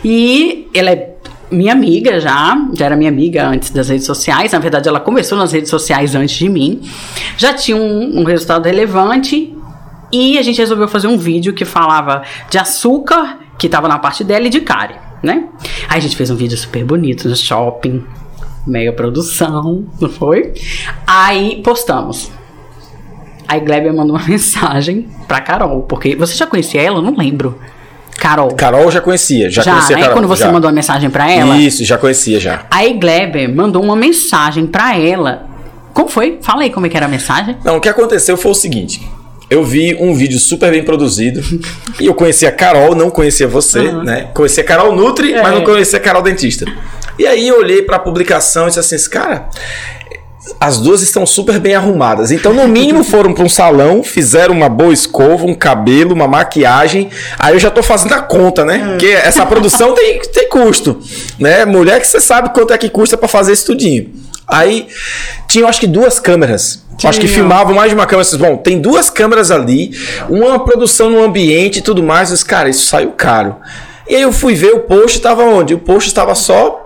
E ela é minha amiga já, já era minha amiga antes das redes sociais. Na verdade, ela começou nas redes sociais antes de mim. Já tinha um, um resultado relevante. E a gente resolveu fazer um vídeo que falava de açúcar, que estava na parte dela, e de cárie, né? Aí a gente fez um vídeo super bonito no shopping, mega produção, não foi? Aí postamos. Aí Gleber mandou uma mensagem pra Carol, porque você já conhecia ela? Eu não lembro. Carol. Carol já conhecia, já, já conhecia né? Carol. Quando você já. mandou a mensagem para ela? Isso, já conhecia já. Aí Gleber mandou uma mensagem para ela. Como foi? Fala aí como é que era a mensagem. Não, o que aconteceu foi o seguinte. Eu vi um vídeo super bem produzido e eu conhecia a Carol, não conhecia você, uhum. né? Conhecia a Carol Nutri, é. mas não conhecia a Carol Dentista. E aí eu olhei para a publicação e disse assim, cara, as duas estão super bem arrumadas. Então, no mínimo, foram para um salão, fizeram uma boa escova, um cabelo, uma maquiagem. Aí eu já estou fazendo a conta, né? Porque essa produção tem, tem custo. Né? Mulher que você sabe quanto é que custa para fazer isso tudinho. Aí tinha, acho que duas câmeras. Tinha. Acho que filmavam mais de uma câmera. Bom, tem duas câmeras ali, uma produção no ambiente e tudo mais. Mas, cara, isso saiu caro. E aí eu fui ver o post, estava onde? O post estava só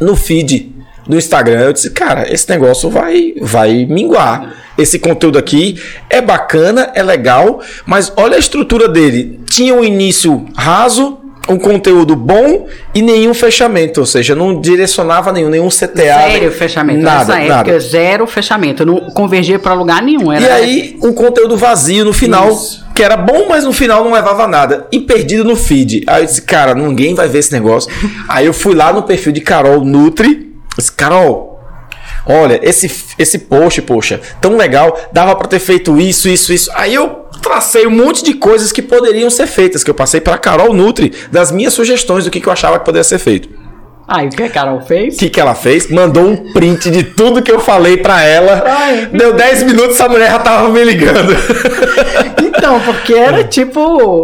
no feed do Instagram. Eu disse, cara, esse negócio vai, vai minguar. Esse conteúdo aqui é bacana, é legal, mas olha a estrutura dele. Tinha um início raso, um conteúdo bom e nenhum fechamento, ou seja, não direcionava nenhum, nenhum CTA. Zero fechamento. Nada, Nessa época, nada. zero fechamento. Não convergia para lugar nenhum. Era... E aí, um conteúdo vazio no final. Isso. Que era bom, mas no final não levava nada. E perdido no feed. Aí eu disse, cara, ninguém vai ver esse negócio. aí eu fui lá no perfil de Carol Nutri Disse, Carol, olha, esse, esse post, poxa, tão legal, dava para ter feito isso, isso, isso. Aí eu tracei um monte de coisas que poderiam ser feitas, que eu passei para Carol Nutri, das minhas sugestões do que, que eu achava que poderia ser feito. Aí o que a Carol fez? O que, que ela fez? Mandou um print de tudo que eu falei para ela. Ai, Deu 10 minutos, essa mulher já tava me ligando. Então, porque era tipo,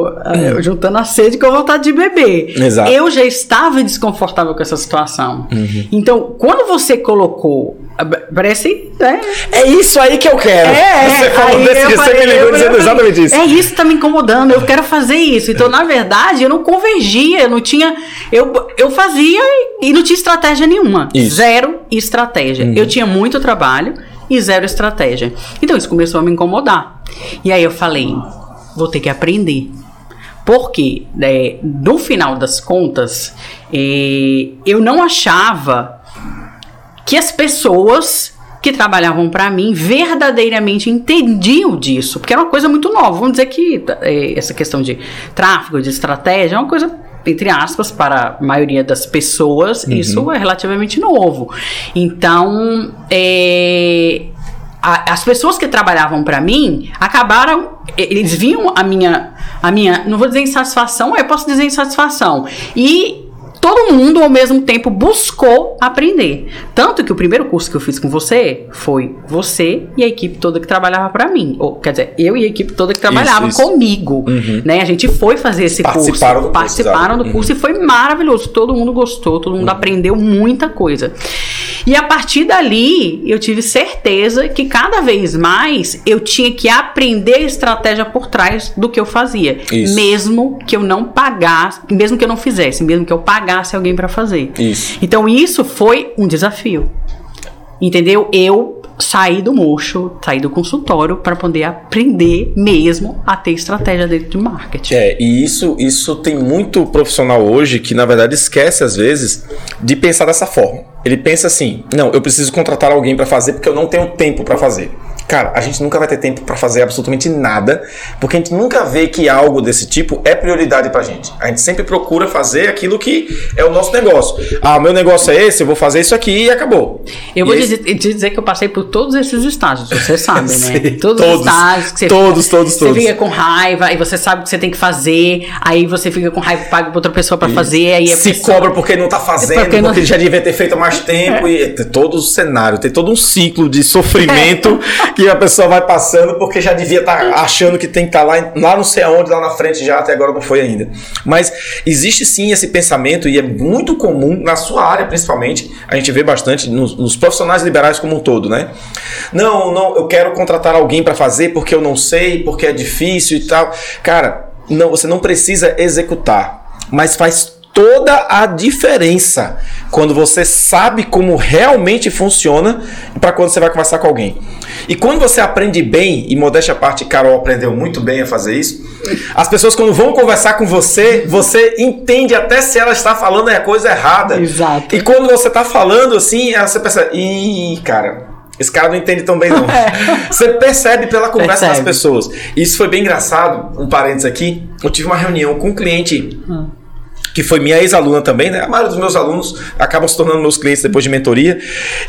uh, juntando a sede com a vontade de beber. Exato. Eu já estava desconfortável com essa situação. Uhum. Então, quando você colocou Parece. É. é isso aí que eu quero. É, você falou desse, você me ligou dizendo exatamente isso. É isso que tá me incomodando. Eu quero fazer isso. Então, na verdade, eu não convergia, eu não tinha. Eu, eu fazia e não tinha estratégia nenhuma. Isso. Zero estratégia. Uhum. Eu tinha muito trabalho e zero estratégia. Então, isso começou a me incomodar. E aí eu falei, vou ter que aprender. Porque, é, no final das contas, é, eu não achava que as pessoas que trabalhavam para mim verdadeiramente entendiam disso, porque era uma coisa muito nova. Vamos dizer que é, essa questão de tráfego, de estratégia, é uma coisa entre aspas, para a maioria das pessoas, uhum. isso é relativamente novo. Então, é, a, as pessoas que trabalhavam para mim acabaram, eles viam a minha, a minha, não vou dizer insatisfação, eu posso dizer insatisfação. E todo mundo ao mesmo tempo buscou aprender. Tanto que o primeiro curso que eu fiz com você foi você e a equipe toda que trabalhava para mim. Ou, quer dizer, eu e a equipe toda que trabalhava isso, isso. comigo. Uhum. Né? A gente foi fazer esse participaram curso. Do participaram curso, do curso uhum. e foi maravilhoso. Todo mundo gostou, todo mundo uhum. aprendeu muita coisa. E a partir dali, eu tive certeza que cada vez mais eu tinha que aprender a estratégia por trás do que eu fazia. Isso. Mesmo que eu não pagasse, mesmo que eu não fizesse, mesmo que eu pagasse alguém para fazer. Isso. Então isso foi um desafio. Entendeu? Eu saí do mocho, saí do consultório para poder aprender mesmo a ter estratégia dentro de marketing. É, e isso, isso tem muito profissional hoje que na verdade esquece às vezes de pensar dessa forma. Ele pensa assim: "Não, eu preciso contratar alguém para fazer porque eu não tenho tempo para fazer". Cara, a gente nunca vai ter tempo para fazer absolutamente nada, porque a gente nunca vê que algo desse tipo é prioridade pra gente. A gente sempre procura fazer aquilo que é o nosso negócio. Ah, meu negócio é esse, eu vou fazer isso aqui e acabou. Eu e vou esse... dizer, dizer, que eu passei por todos esses estágios, você sabe, né? todos, todos, os estágios que você Todos, fica, todos, todos. Você fica com raiva e você sabe o que você tem que fazer, aí você fica com raiva e paga pra outra pessoa para fazer, aí Se pessoa... cobra porque não tá fazendo, porque, não... já devia ter feito há mais tempo, é. e tem todo o cenário, tem todo um ciclo de sofrimento é. que a pessoa vai passando porque já devia estar tá achando que tem que estar tá lá, lá não sei aonde, lá na frente já, até agora não foi ainda. Mas existe sim esse pensamento e é muito comum na sua área, principalmente, a gente vê bastante nos, nos profissionais liberais como um todo, né? Não, não, eu quero contratar alguém para fazer porque eu não sei, porque é difícil e tal. Cara, não, você não precisa executar, mas faz toda a diferença quando você sabe como realmente funciona para quando você vai conversar com alguém. E quando você aprende bem, e modéstia à parte, Carol aprendeu muito bem a fazer isso, as pessoas quando vão conversar com você, você entende até se ela está falando a coisa errada. Exato. E quando você está falando assim, você pensa, ih, cara, esse cara não entende tão bem, não. É. Você percebe pela conversa percebe. das pessoas. Isso foi bem engraçado. Um parênteses aqui. Eu tive uma reunião com um cliente. Hum que foi minha ex-aluna também, né? A maioria dos meus alunos acabam se tornando meus clientes depois de mentoria.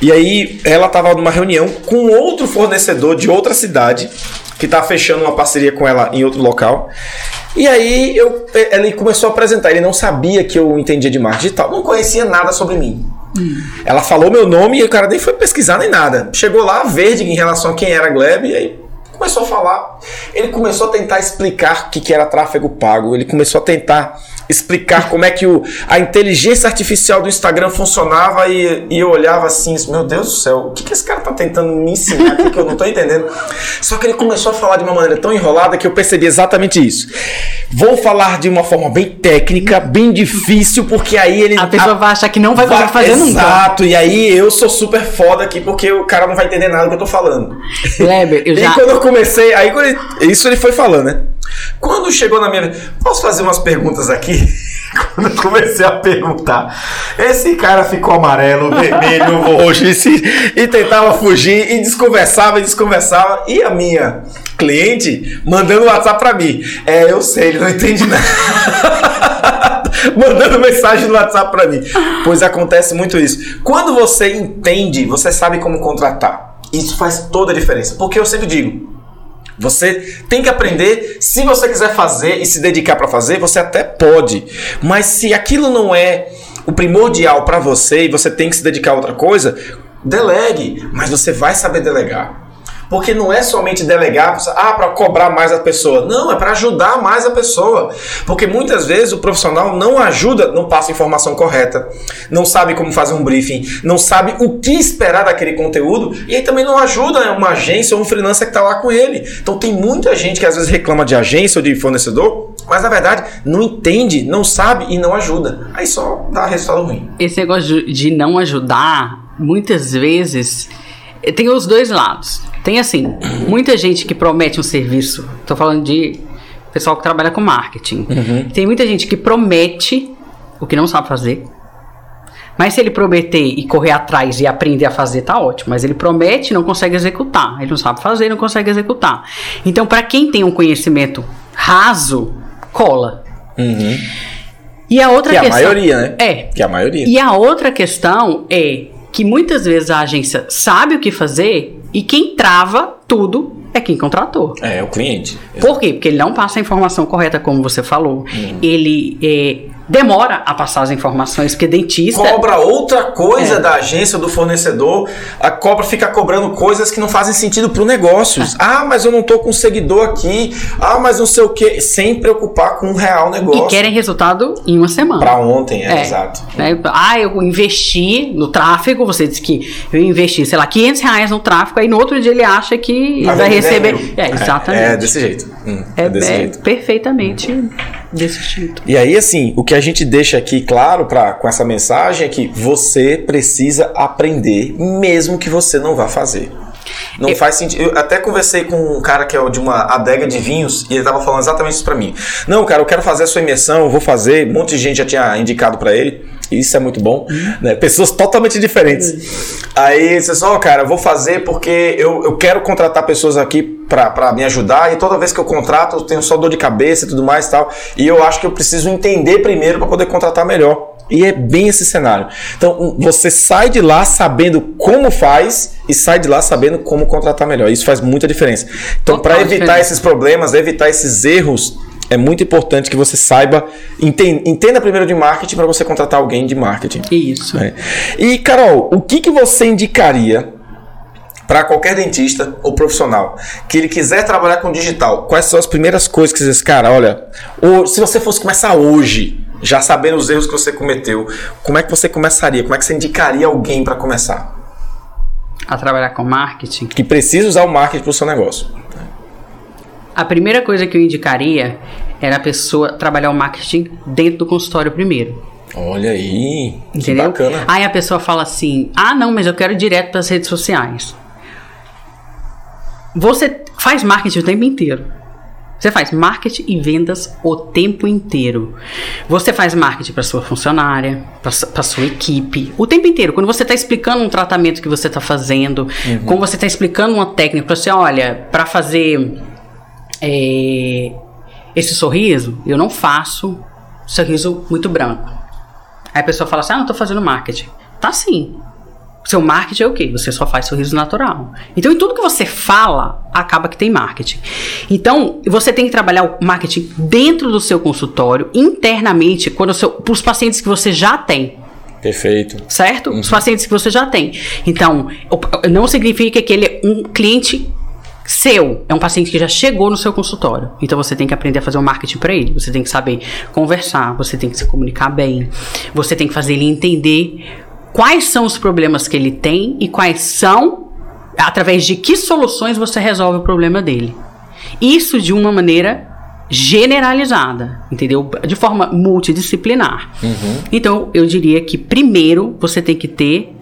E aí ela estava numa reunião com outro fornecedor de outra cidade que está fechando uma parceria com ela em outro local. E aí eu, ele começou a apresentar. Ele não sabia que eu entendia de marketing digital, não conhecia nada sobre mim. Hum. Ela falou meu nome e o cara nem foi pesquisar nem nada. Chegou lá verde em relação a quem era a Gleb e aí começou a falar. Ele começou a tentar explicar o que, que era tráfego pago. Ele começou a tentar explicar como é que o, a inteligência artificial do Instagram funcionava e, e eu olhava assim, meu Deus do céu, o que, que esse cara tá tentando me ensinar aqui que eu não tô entendendo? Só que ele começou a falar de uma maneira tão enrolada que eu percebi exatamente isso. Vou falar de uma forma bem técnica, bem difícil, porque aí ele. A pessoa a, vai achar que não vai conseguir fazer exato, nunca. Exato, e aí eu sou super foda aqui porque o cara não vai entender nada do que eu tô falando. Kleber, eu já. E quando eu comecei, aí isso ele foi falando, né? Quando chegou na minha. Posso fazer umas perguntas aqui? Quando eu comecei a perguntar, esse cara ficou amarelo, vermelho, roxo e, e tentava fugir e desconversava e desconversava. E a minha cliente mandando WhatsApp pra mim. É, eu sei, ele não entende nada. mandando mensagem no WhatsApp pra mim. Pois acontece muito isso. Quando você entende, você sabe como contratar. Isso faz toda a diferença. Porque eu sempre digo, você tem que aprender. Se você quiser fazer e se dedicar para fazer, você até pode. Mas se aquilo não é o primordial para você e você tem que se dedicar a outra coisa, delegue. Mas você vai saber delegar. Porque não é somente delegar ah, para cobrar mais a pessoa. Não, é para ajudar mais a pessoa. Porque muitas vezes o profissional não ajuda, não passa informação correta, não sabe como fazer um briefing, não sabe o que esperar daquele conteúdo e aí também não ajuda uma agência ou um freelancer que está lá com ele. Então tem muita gente que às vezes reclama de agência ou de fornecedor, mas na verdade não entende, não sabe e não ajuda. Aí só dá resultado ruim. Esse negócio de não ajudar, muitas vezes tem os dois lados. Tem assim, muita gente que promete um serviço. Tô falando de pessoal que trabalha com marketing. Uhum. Tem muita gente que promete o que não sabe fazer. Mas se ele prometer e correr atrás e aprender a fazer, tá ótimo. Mas ele promete e não consegue executar. Ele não sabe fazer e não consegue executar. Então, para quem tem um conhecimento raso, cola. Uhum. E a outra que questão. É a maioria, né? É. Que é a maioria. E a outra questão é que muitas vezes a agência sabe o que fazer e quem trava tudo é quem contratou. É, é o cliente. Por quê? Porque ele não passa a informação correta, como você falou. Hum. Ele é, demora a passar as informações, porque dentista. Cobra outra coisa é. da agência do fornecedor, a cobra fica cobrando coisas que não fazem sentido para o negócio. É. Ah, mas eu não tô com seguidor aqui. Ah, mas não sei o que. Sem preocupar com o real negócio. E querem resultado em uma semana. Para ontem, é, é. exato. Né? Ah, eu investi no tráfego, você disse que eu investi, sei lá, 500 reais no tráfego, aí no outro dia ele acha que vai, vai receber. É, exatamente. É, desse jeito. Hum, é, desse jeito. perfeitamente. Hum desse jeito. E aí, assim, o que a gente deixa aqui claro pra, com essa mensagem é que você precisa aprender, mesmo que você não vá fazer. Não eu... faz sentido. Eu até conversei com um cara que é de uma adega de vinhos e ele tava falando exatamente isso para mim. Não, cara, eu quero fazer a sua imersão, eu vou fazer. Um monte de gente já tinha indicado para ele. Isso é muito bom, uhum. né? Pessoas totalmente diferentes. Uhum. Aí você só, oh, cara, eu vou fazer porque eu, eu quero contratar pessoas aqui para me ajudar e toda vez que eu contrato eu tenho só dor de cabeça e tudo mais e tal. E eu acho que eu preciso entender primeiro para poder contratar melhor. E é bem esse cenário. Então, você sai de lá sabendo como faz e sai de lá sabendo como contratar melhor. Isso faz muita diferença. Então, para evitar diferença. esses problemas, evitar esses erros, é muito importante que você saiba, entenda, entenda primeiro de marketing para você contratar alguém de marketing. Isso. Né? E, Carol, o que, que você indicaria para qualquer dentista ou profissional que ele quiser trabalhar com digital? Quais são as primeiras coisas que você diz, cara, olha, ou, se você fosse começar hoje, já sabendo os erros que você cometeu, como é que você começaria? Como é que você indicaria alguém para começar? A trabalhar com marketing? Que precisa usar o marketing para o seu negócio. A primeira coisa que eu indicaria era a pessoa trabalhar o marketing dentro do consultório primeiro. Olha aí, Entendeu? que bacana. Aí a pessoa fala assim: ah, não, mas eu quero ir direto para as redes sociais. Você faz marketing o tempo inteiro. Você faz marketing e vendas o tempo inteiro. Você faz marketing para sua funcionária, para sua equipe, o tempo inteiro. Quando você está explicando um tratamento que você está fazendo, uhum. quando você está explicando uma técnica, você olha para fazer é, esse sorriso, eu não faço sorriso muito branco. Aí a pessoa fala assim: ah, não estou fazendo marketing. Tá sim. Seu marketing é o quê? Você só faz sorriso natural. Então, em tudo que você fala, acaba que tem marketing. Então, você tem que trabalhar o marketing dentro do seu consultório, internamente, quando para os pacientes que você já tem. Perfeito. Certo? Uhum. Os pacientes que você já tem. Então, não significa que ele é um cliente seu, é um paciente que já chegou no seu consultório. Então você tem que aprender a fazer o um marketing para ele. Você tem que saber conversar, você tem que se comunicar bem, você tem que fazer ele entender quais são os problemas que ele tem e quais são, através de que soluções você resolve o problema dele. Isso de uma maneira generalizada, entendeu? De forma multidisciplinar. Uhum. Então, eu diria que primeiro você tem que ter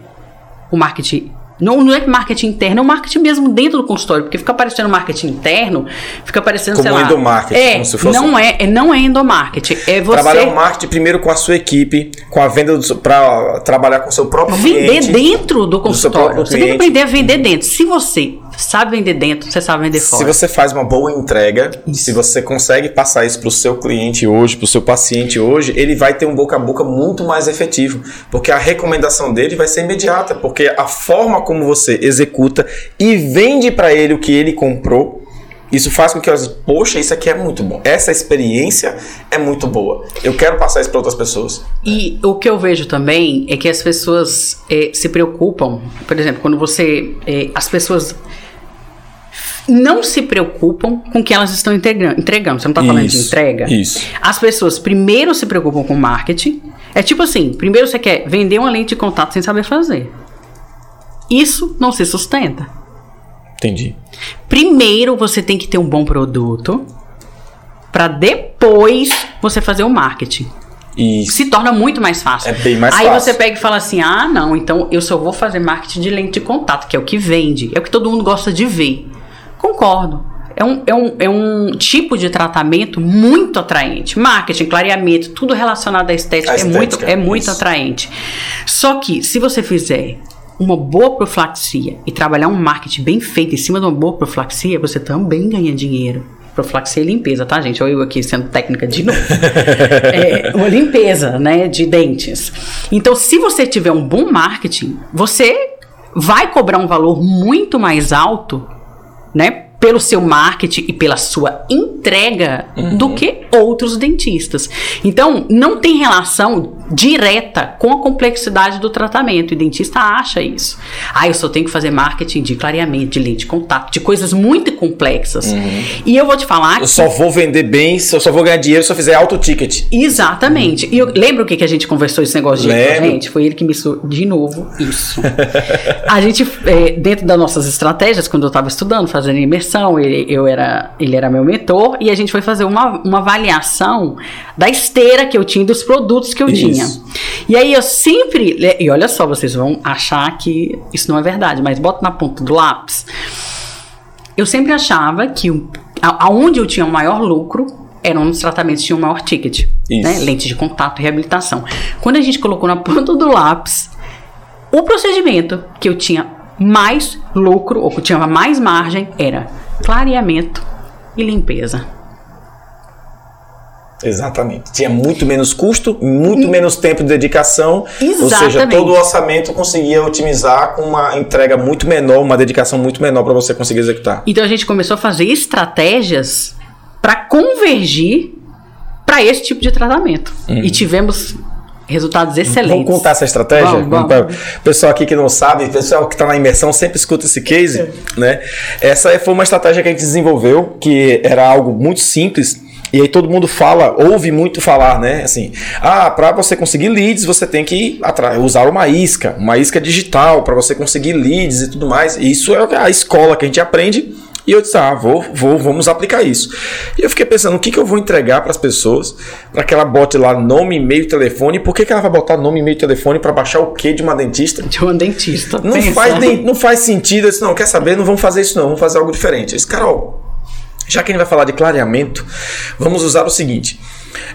o marketing não, não é marketing interno, é o marketing mesmo dentro do consultório, porque fica aparecendo marketing interno, fica aparecendo, como sei lá... endomarketing, é, como se fosse... Não é, é, não é endomarketing, é você... Trabalhar o marketing primeiro com a sua equipe, com a venda, para trabalhar com o seu próprio vender cliente. Vender dentro do consultório, do você tem que aprender a vender dentro. Se você sabe vender dentro, você sabe vender fora. Se você faz uma boa entrega, isso. se você consegue passar isso para o seu cliente hoje, para o seu paciente hoje, ele vai ter um boca a boca muito mais efetivo, porque a recomendação dele vai ser imediata, porque a forma como você executa e vende para ele o que ele comprou isso faz com que eu, poxa, isso aqui é muito bom. Essa experiência é muito boa. Eu quero passar isso para outras pessoas. E o que eu vejo também é que as pessoas é, se preocupam. Por exemplo, quando você. É, as pessoas não se preocupam com o que elas estão entregando. Você não está falando de entrega? Isso. As pessoas primeiro se preocupam com marketing. É tipo assim: primeiro você quer vender uma lente de contato sem saber fazer. Isso não se sustenta. Entendi. Primeiro você tem que ter um bom produto para depois você fazer o marketing. Isso. Se torna muito mais fácil. É bem mais Aí fácil. você pega e fala assim: ah, não, então eu só vou fazer marketing de lente de contato, que é o que vende, é o que todo mundo gosta de ver. Concordo. É um, é, um, é um tipo de tratamento muito atraente. Marketing, clareamento, tudo relacionado à estética, a é estética muito, é muito atraente. Só que, se você fizer uma boa profilaxia e trabalhar um marketing bem feito em cima de uma boa profilaxia, você também ganha dinheiro. Profilaxia e limpeza, tá, gente? Eu aqui sendo técnica de novo. é, uma limpeza, né, de dentes. Então, se você tiver um bom marketing, você vai cobrar um valor muito mais alto, né, pelo seu marketing e pela sua entrega uhum. do que outros dentistas. Então, não tem relação direta com a complexidade do tratamento. E o dentista acha isso. Ah, eu só tenho que fazer marketing de clareamento, de lente de contato, de coisas muito complexas. Uhum. E eu vou te falar. Eu que... só vou vender bem, eu só vou ganhar dinheiro se eu fizer alto ticket. Exatamente. Uhum. E eu lembro o que, que a gente conversou esse negócio de gente? Foi ele que me de novo isso. a gente, é, dentro das nossas estratégias, quando eu estava estudando, fazendo imersão, ele, eu era, ele era meu mentor, e a gente foi fazer uma, uma avaliação da esteira que eu tinha, dos produtos que eu isso. tinha. E aí eu sempre. E olha só, vocês vão achar que isso não é verdade, mas bota na ponta do lápis. Eu sempre achava que aonde eu tinha o maior lucro eram nos tratamentos que tinham maior ticket. Né? Lente de contato, reabilitação. Quando a gente colocou na ponta do lápis o procedimento que eu tinha mais lucro, ou que tinha mais margem, era clareamento e limpeza. Exatamente. Tinha muito menos custo, muito menos tempo de dedicação. Exatamente. Ou seja, todo o orçamento conseguia otimizar com uma entrega muito menor, uma dedicação muito menor para você conseguir executar. Então a gente começou a fazer estratégias para convergir para esse tipo de tratamento. Uhum. E tivemos resultados excelentes. Vamos contar essa estratégia? Vamos, vamos. Pessoal aqui que não sabe, pessoal que está na imersão sempre escuta esse case, né? Essa foi uma estratégia que a gente desenvolveu, que era algo muito simples, e aí todo mundo fala, ouve muito falar, né? Assim, ah, para você conseguir leads, você tem que usar uma isca, uma isca digital para você conseguir leads e tudo mais. Isso é a escola que a gente aprende. E eu disse, ah, vou, vou, vamos aplicar isso. E eu fiquei pensando, o que, que eu vou entregar para as pessoas, para que ela bote lá nome, e-mail, telefone. Por que, que ela vai botar nome, e-mail, telefone para baixar o quê de uma dentista? De uma dentista. Não, faz, não faz sentido. Eu disse, não, quer saber? Não vamos fazer isso não, vamos fazer algo diferente. Eu disse, Carol, já que a gente vai falar de clareamento, vamos usar o seguinte.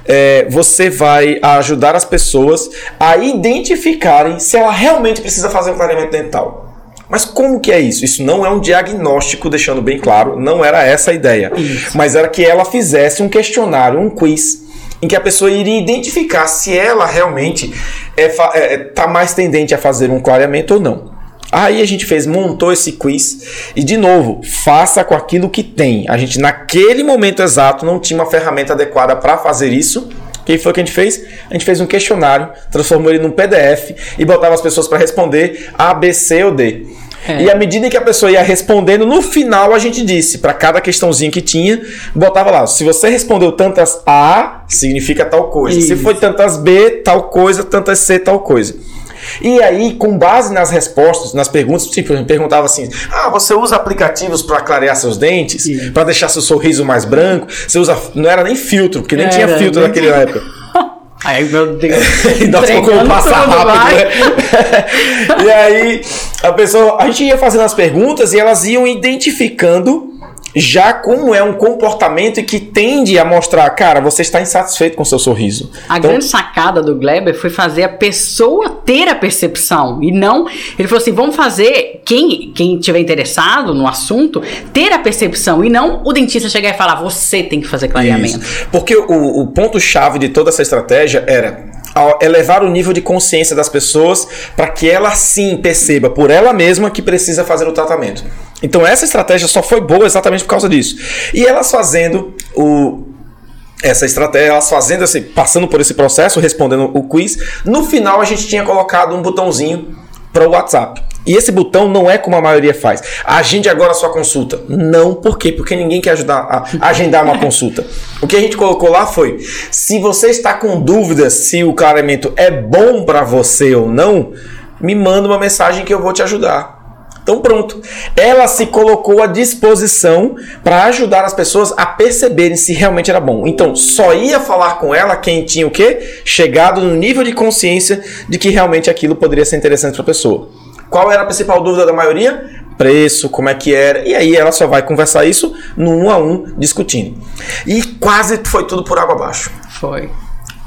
É, você vai ajudar as pessoas a identificarem se ela realmente precisa fazer um clareamento dental. Mas como que é isso? Isso não é um diagnóstico, deixando bem claro, não era essa a ideia. Isso. Mas era que ela fizesse um questionário, um quiz, em que a pessoa iria identificar se ela realmente está é, é, tá mais tendente a fazer um clareamento ou não. Aí a gente fez, montou esse quiz e de novo, faça com aquilo que tem. A gente naquele momento exato não tinha uma ferramenta adequada para fazer isso. O que foi que a gente fez? A gente fez um questionário, transformou ele num PDF e botava as pessoas para responder A, B, C ou D. É. E à medida que a pessoa ia respondendo, no final a gente disse, para cada questãozinha que tinha, botava lá: se você respondeu tantas A, significa tal coisa. Isso. Se foi tantas B, tal coisa, tantas C, tal coisa. E aí, com base nas respostas, nas perguntas, tipo, perguntava assim: Ah, você usa aplicativos para clarear seus dentes? Para deixar seu sorriso mais branco? Você usa. Não era nem filtro, porque nem era, tinha filtro naquela época. Ai, meu Deus. nós como passar rápido, né? e aí, a pessoa. A gente ia fazendo as perguntas e elas iam identificando já como é um comportamento que tende a mostrar, cara, você está insatisfeito com seu sorriso. A então, grande sacada do Gleber foi fazer a pessoa ter a percepção e não, ele falou assim, vamos fazer quem quem tiver interessado no assunto ter a percepção e não o dentista chegar e falar, você tem que fazer clareamento. Isso. Porque o, o ponto chave de toda essa estratégia era elevar o nível de consciência das pessoas para que ela sim perceba por ela mesma que precisa fazer o tratamento. Então essa estratégia só foi boa exatamente por causa disso. E elas fazendo o essa estratégia, elas fazendo esse, passando por esse processo, respondendo o quiz, no final a gente tinha colocado um botãozinho para o WhatsApp. E esse botão não é como a maioria faz. Agende agora a sua consulta. Não, por quê? Porque ninguém quer ajudar a agendar uma consulta. O que a gente colocou lá foi: se você está com dúvidas se o clareamento é bom para você ou não, me manda uma mensagem que eu vou te ajudar. Então pronto, ela se colocou à disposição para ajudar as pessoas a perceberem se realmente era bom. Então só ia falar com ela quem tinha o quê? Chegado no nível de consciência de que realmente aquilo poderia ser interessante para a pessoa. Qual era a principal dúvida da maioria? Preço, como é que era. E aí ela só vai conversar isso no um a um discutindo. E quase foi tudo por água abaixo. Foi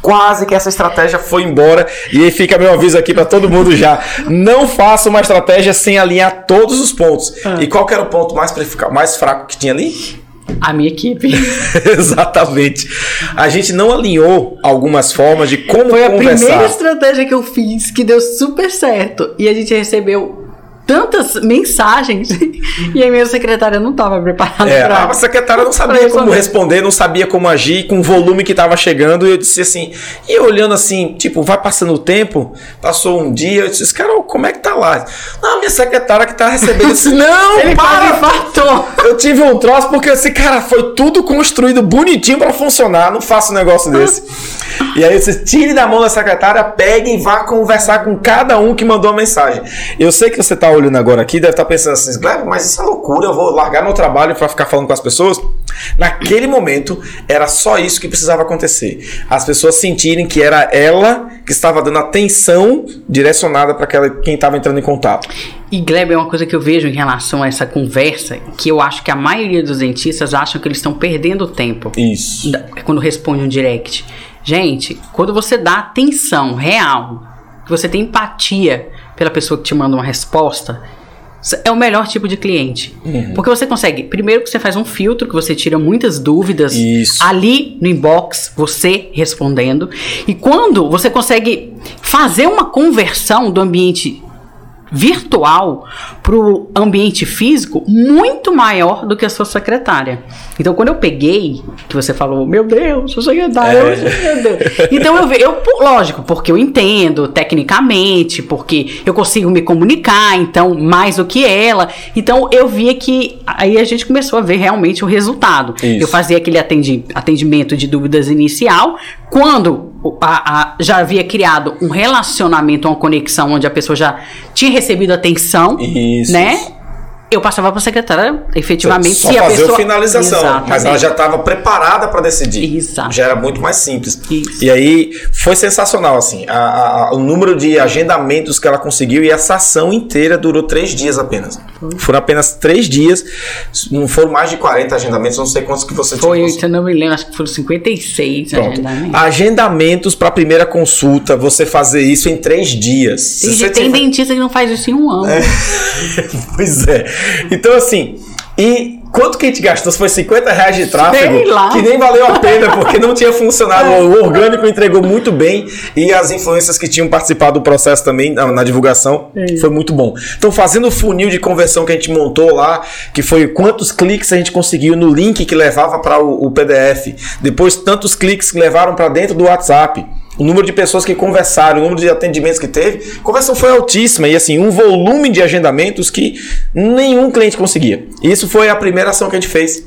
quase que essa estratégia foi embora. E aí fica meu aviso aqui para todo mundo já. Não faça uma estratégia sem alinhar todos os pontos. Ah. E qual era o ponto mais, mais fraco que tinha ali? A minha equipe. Exatamente. A gente não alinhou algumas formas de como Foi conversar. Foi a primeira estratégia que eu fiz que deu super certo. E a gente recebeu tantas mensagens e a minha secretária não estava preparada É, pra... a secretária não sabia como responder. não sabia como agir, com o volume que estava chegando, e eu disse assim, e eu olhando assim, tipo, vai passando o tempo, passou um dia, eu disse, Carol, como é que tá lá? Não, minha secretária que tá recebendo, eu disse, não, Ele para! Eu tive um troço porque esse cara foi tudo construído bonitinho pra funcionar, não faço um negócio desse. E aí você tire da mão da secretária, pegue e vá conversar com cada um que mandou a mensagem. Eu sei que você tá olhando agora aqui, deve estar pensando assim, Gleb, mas isso é loucura, eu vou largar meu trabalho pra ficar falando com as pessoas. Naquele momento, era só isso que precisava acontecer. As pessoas sentirem que era ela que estava dando atenção direcionada para quem estava entrando em contato. E Gleb, é uma coisa que eu vejo em relação a essa conversa, que eu acho que a maioria dos dentistas acham que eles estão perdendo tempo. Isso. Da- Quando responde um direct. Gente, quando você dá atenção real, que você tem empatia pela pessoa que te manda uma resposta, é o melhor tipo de cliente. Uhum. Porque você consegue, primeiro que você faz um filtro, que você tira muitas dúvidas Isso. ali no inbox, você respondendo. E quando você consegue fazer uma conversão do ambiente virtual para o ambiente físico muito maior do que a sua secretária. Então, quando eu peguei, que você falou, meu Deus, sua secretária, É. meu Deus. Então, eu, eu, lógico, porque eu entendo tecnicamente, porque eu consigo me comunicar, então, mais do que ela. Então, eu via que aí a gente começou a ver realmente o resultado. Isso. Eu fazia aquele atendi- atendimento de dúvidas inicial. Quando a- a- já havia criado um relacionamento, uma conexão onde a pessoa já tinha recebido atenção, Isso. né? Eu passava para a secretária, efetivamente, Só se a fazer pessoa... a finalização. Exatamente. Mas ela já estava preparada para decidir. Exato. Já era muito mais simples. Isso. E aí foi sensacional, assim. a- a- o número de agendamentos que ela conseguiu e essa ação inteira durou três dias apenas. Foram apenas três dias. Não foram mais de 40 agendamentos, não sei quantos que você Foi, tinha. se eu não me lembro, acho que foram 56 Pronto. agendamentos. Agendamentos para a primeira consulta, você fazer isso em três dias. Tem, tem tiver- dentista que não faz isso em um ano. pois é. Então, assim, e quanto que a gente gastou? Se foi 50 reais de tráfego, que nem valeu a pena, porque não tinha funcionado. O orgânico entregou muito bem e as influências que tinham participado do processo também, na, na divulgação, foi muito bom. Então, fazendo o funil de conversão que a gente montou lá, que foi quantos cliques a gente conseguiu no link que levava para o, o PDF, depois tantos cliques que levaram para dentro do WhatsApp. O número de pessoas que conversaram, o número de atendimentos que teve, a conversão foi altíssima e assim, um volume de agendamentos que nenhum cliente conseguia. Isso foi a primeira ação que a gente fez.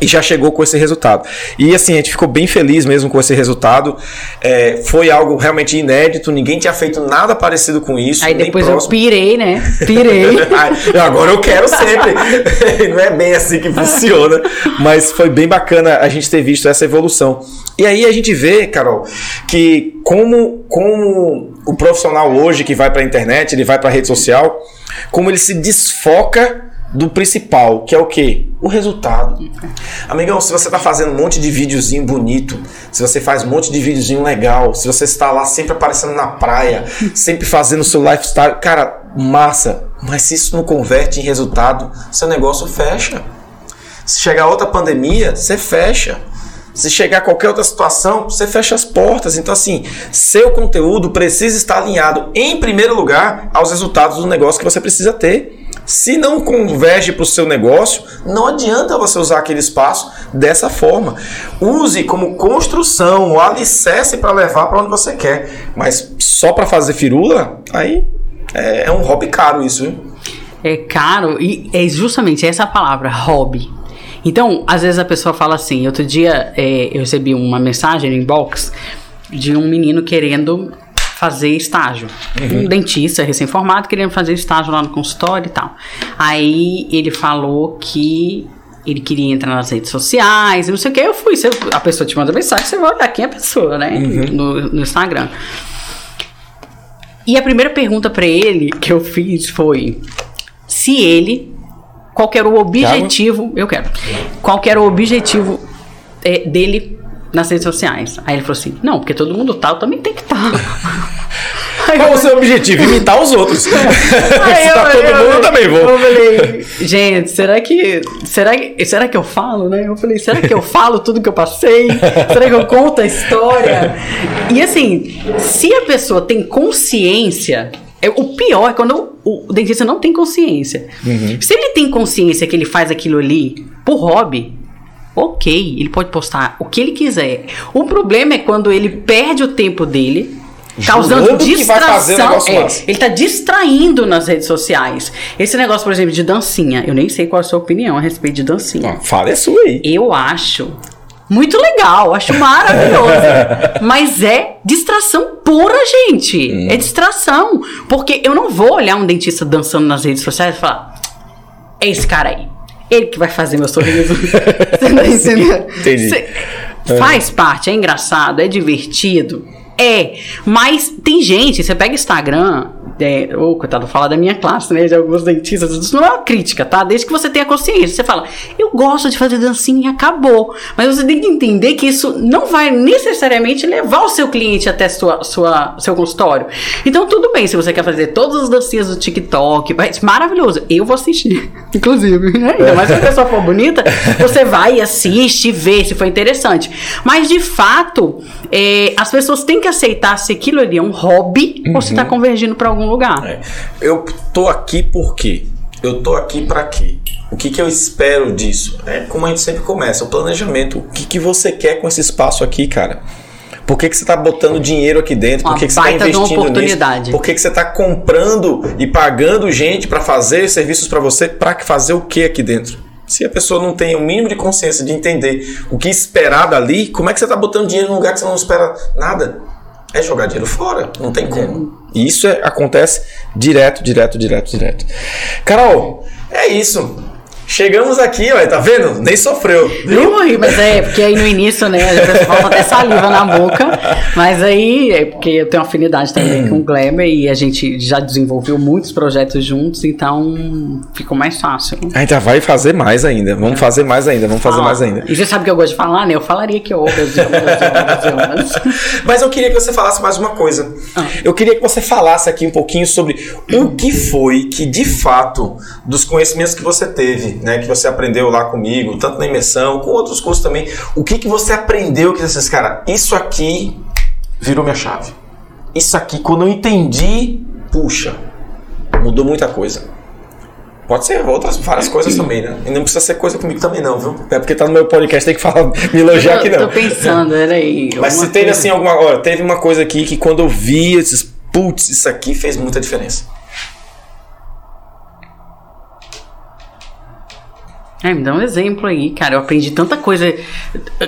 E já chegou com esse resultado. E assim, a gente ficou bem feliz mesmo com esse resultado. É, foi algo realmente inédito, ninguém tinha feito nada parecido com isso. Aí depois eu próximo. pirei, né? Pirei. Ai, Agora eu quero sempre. Não é bem assim que funciona. Mas foi bem bacana a gente ter visto essa evolução. E aí a gente vê, Carol, que como, como o profissional hoje que vai para a internet, ele vai para a rede social, como ele se desfoca do principal, que é o quê? O resultado. Amigão, se você tá fazendo um monte de videozinho bonito, se você faz um monte de videozinho legal, se você está lá sempre aparecendo na praia, sempre fazendo o seu lifestyle, cara, massa. Mas se isso não converte em resultado, seu negócio fecha. Se chegar outra pandemia, você fecha. Se chegar qualquer outra situação, você fecha as portas. Então, assim, seu conteúdo precisa estar alinhado, em primeiro lugar, aos resultados do negócio que você precisa ter. Se não converge para o seu negócio, não adianta você usar aquele espaço dessa forma. Use como construção, o alicerce para levar para onde você quer. Mas só para fazer firula, aí é, é um hobby caro isso, viu? É caro e é justamente essa palavra, hobby. Então, às vezes a pessoa fala assim. Outro dia é, eu recebi uma mensagem no inbox de um menino querendo fazer estágio. Um dentista recém-formado querendo fazer estágio lá no consultório e tal. Aí ele falou que ele queria entrar nas redes sociais, e não sei o que. Eu fui, a pessoa te manda mensagem, você vai olhar quem é a pessoa, né? No, no Instagram. E a primeira pergunta pra ele que eu fiz foi se ele qual que era o objetivo, eu quero. Qual que era o objetivo é, dele nas redes sociais? Aí ele falou assim: "Não, porque todo mundo tá, eu também tenho que estar". Aí Qual eu o seu objetivo? Imitar os outros. Aí Se tá todo mundo, eu também vou. Eu falei, gente, será que, será que. Será que eu falo, né? Eu falei, será que eu falo tudo que eu passei? Será que eu conto a história? E assim, se a pessoa tem consciência, É, o pior é quando o, o dentista não tem consciência. Uhum. Se ele tem consciência que ele faz aquilo ali por hobby, ok, ele pode postar o que ele quiser. O problema é quando ele perde o tempo dele causando Jurando distração. É, ele tá distraindo nas redes sociais. Esse negócio, por exemplo, de dancinha, eu nem sei qual é a sua opinião a respeito de dancinha. Ah, Fala é sua aí. Eu acho muito legal, acho maravilhoso. mas é distração pura, gente. Hum. É distração. Porque eu não vou olhar um dentista dançando nas redes sociais e falar: é esse cara aí. Ele que vai fazer meu sorriso. Você tá entendendo? Entendi. Faz parte, é engraçado, é divertido. É, mas tem gente, você pega Instagram, é, ô, coitado, falar da minha classe, né, de alguns dentistas, isso não é uma crítica, tá? Desde que você tenha consciência, você fala, eu gosto de fazer dancinha e acabou. Mas você tem que entender que isso não vai necessariamente levar o seu cliente até sua, sua, seu consultório. Então, tudo bem, se você quer fazer todas as dancinhas do TikTok, mas maravilhoso, eu vou assistir, inclusive, né? Ainda mais se a pessoa for bonita, você vai e assiste, vê se foi interessante. Mas, de fato, é, as pessoas têm que aceitar se aquilo ali é um hobby ou se está convergindo para algum lugar. É. Eu tô aqui por quê? Eu tô aqui pra quê? O que, que eu espero disso? É como a gente sempre começa, o planejamento. O que, que você quer com esse espaço aqui, cara? Por que, que você está botando dinheiro aqui dentro? Por que, que você está investindo nisso? Por que, que você está comprando e pagando gente para fazer serviços para você? Para fazer o que aqui dentro? Se a pessoa não tem o mínimo de consciência de entender o que esperar dali, como é que você está botando dinheiro num lugar que você não espera nada? É jogar dinheiro fora, não tem como. E isso é- acontece direto, direto, direto, direto. Carol, é isso. Chegamos aqui, ó, tá vendo? Nem sofreu. Eu morri, mas é, porque aí no início, né, a pessoa falta até saliva na boca, mas aí é porque eu tenho afinidade também com o Kleber e a gente já desenvolveu muitos projetos juntos, então ficou mais fácil. A gente já vai fazer mais ainda. Vamos fazer mais ainda, vamos fazer Ah, mais ainda. E você sabe que eu gosto de falar, né? Eu falaria que outras e outras e outras e outras. Mas eu queria que você falasse mais uma coisa. Ah. Eu queria que você falasse aqui um pouquinho sobre o que foi que, de fato, dos conhecimentos que você teve, né, que você aprendeu lá comigo, tanto na imersão, com outros cursos também, o que, que você aprendeu que disse, cara, isso aqui virou minha chave. Isso aqui, quando eu entendi, puxa, mudou muita coisa. Pode ser outras várias coisas também, né? E não precisa ser coisa comigo também, não, viu? É porque tá no meu podcast, tem que falar, me elogiar aqui, Eu não. tô pensando, peraí. Mas se teve coisa- assim alguma. Olha, teve uma coisa aqui que quando eu vi, eu disse, putz, isso aqui fez muita diferença. É, me dá um exemplo aí, cara. Eu aprendi tanta coisa.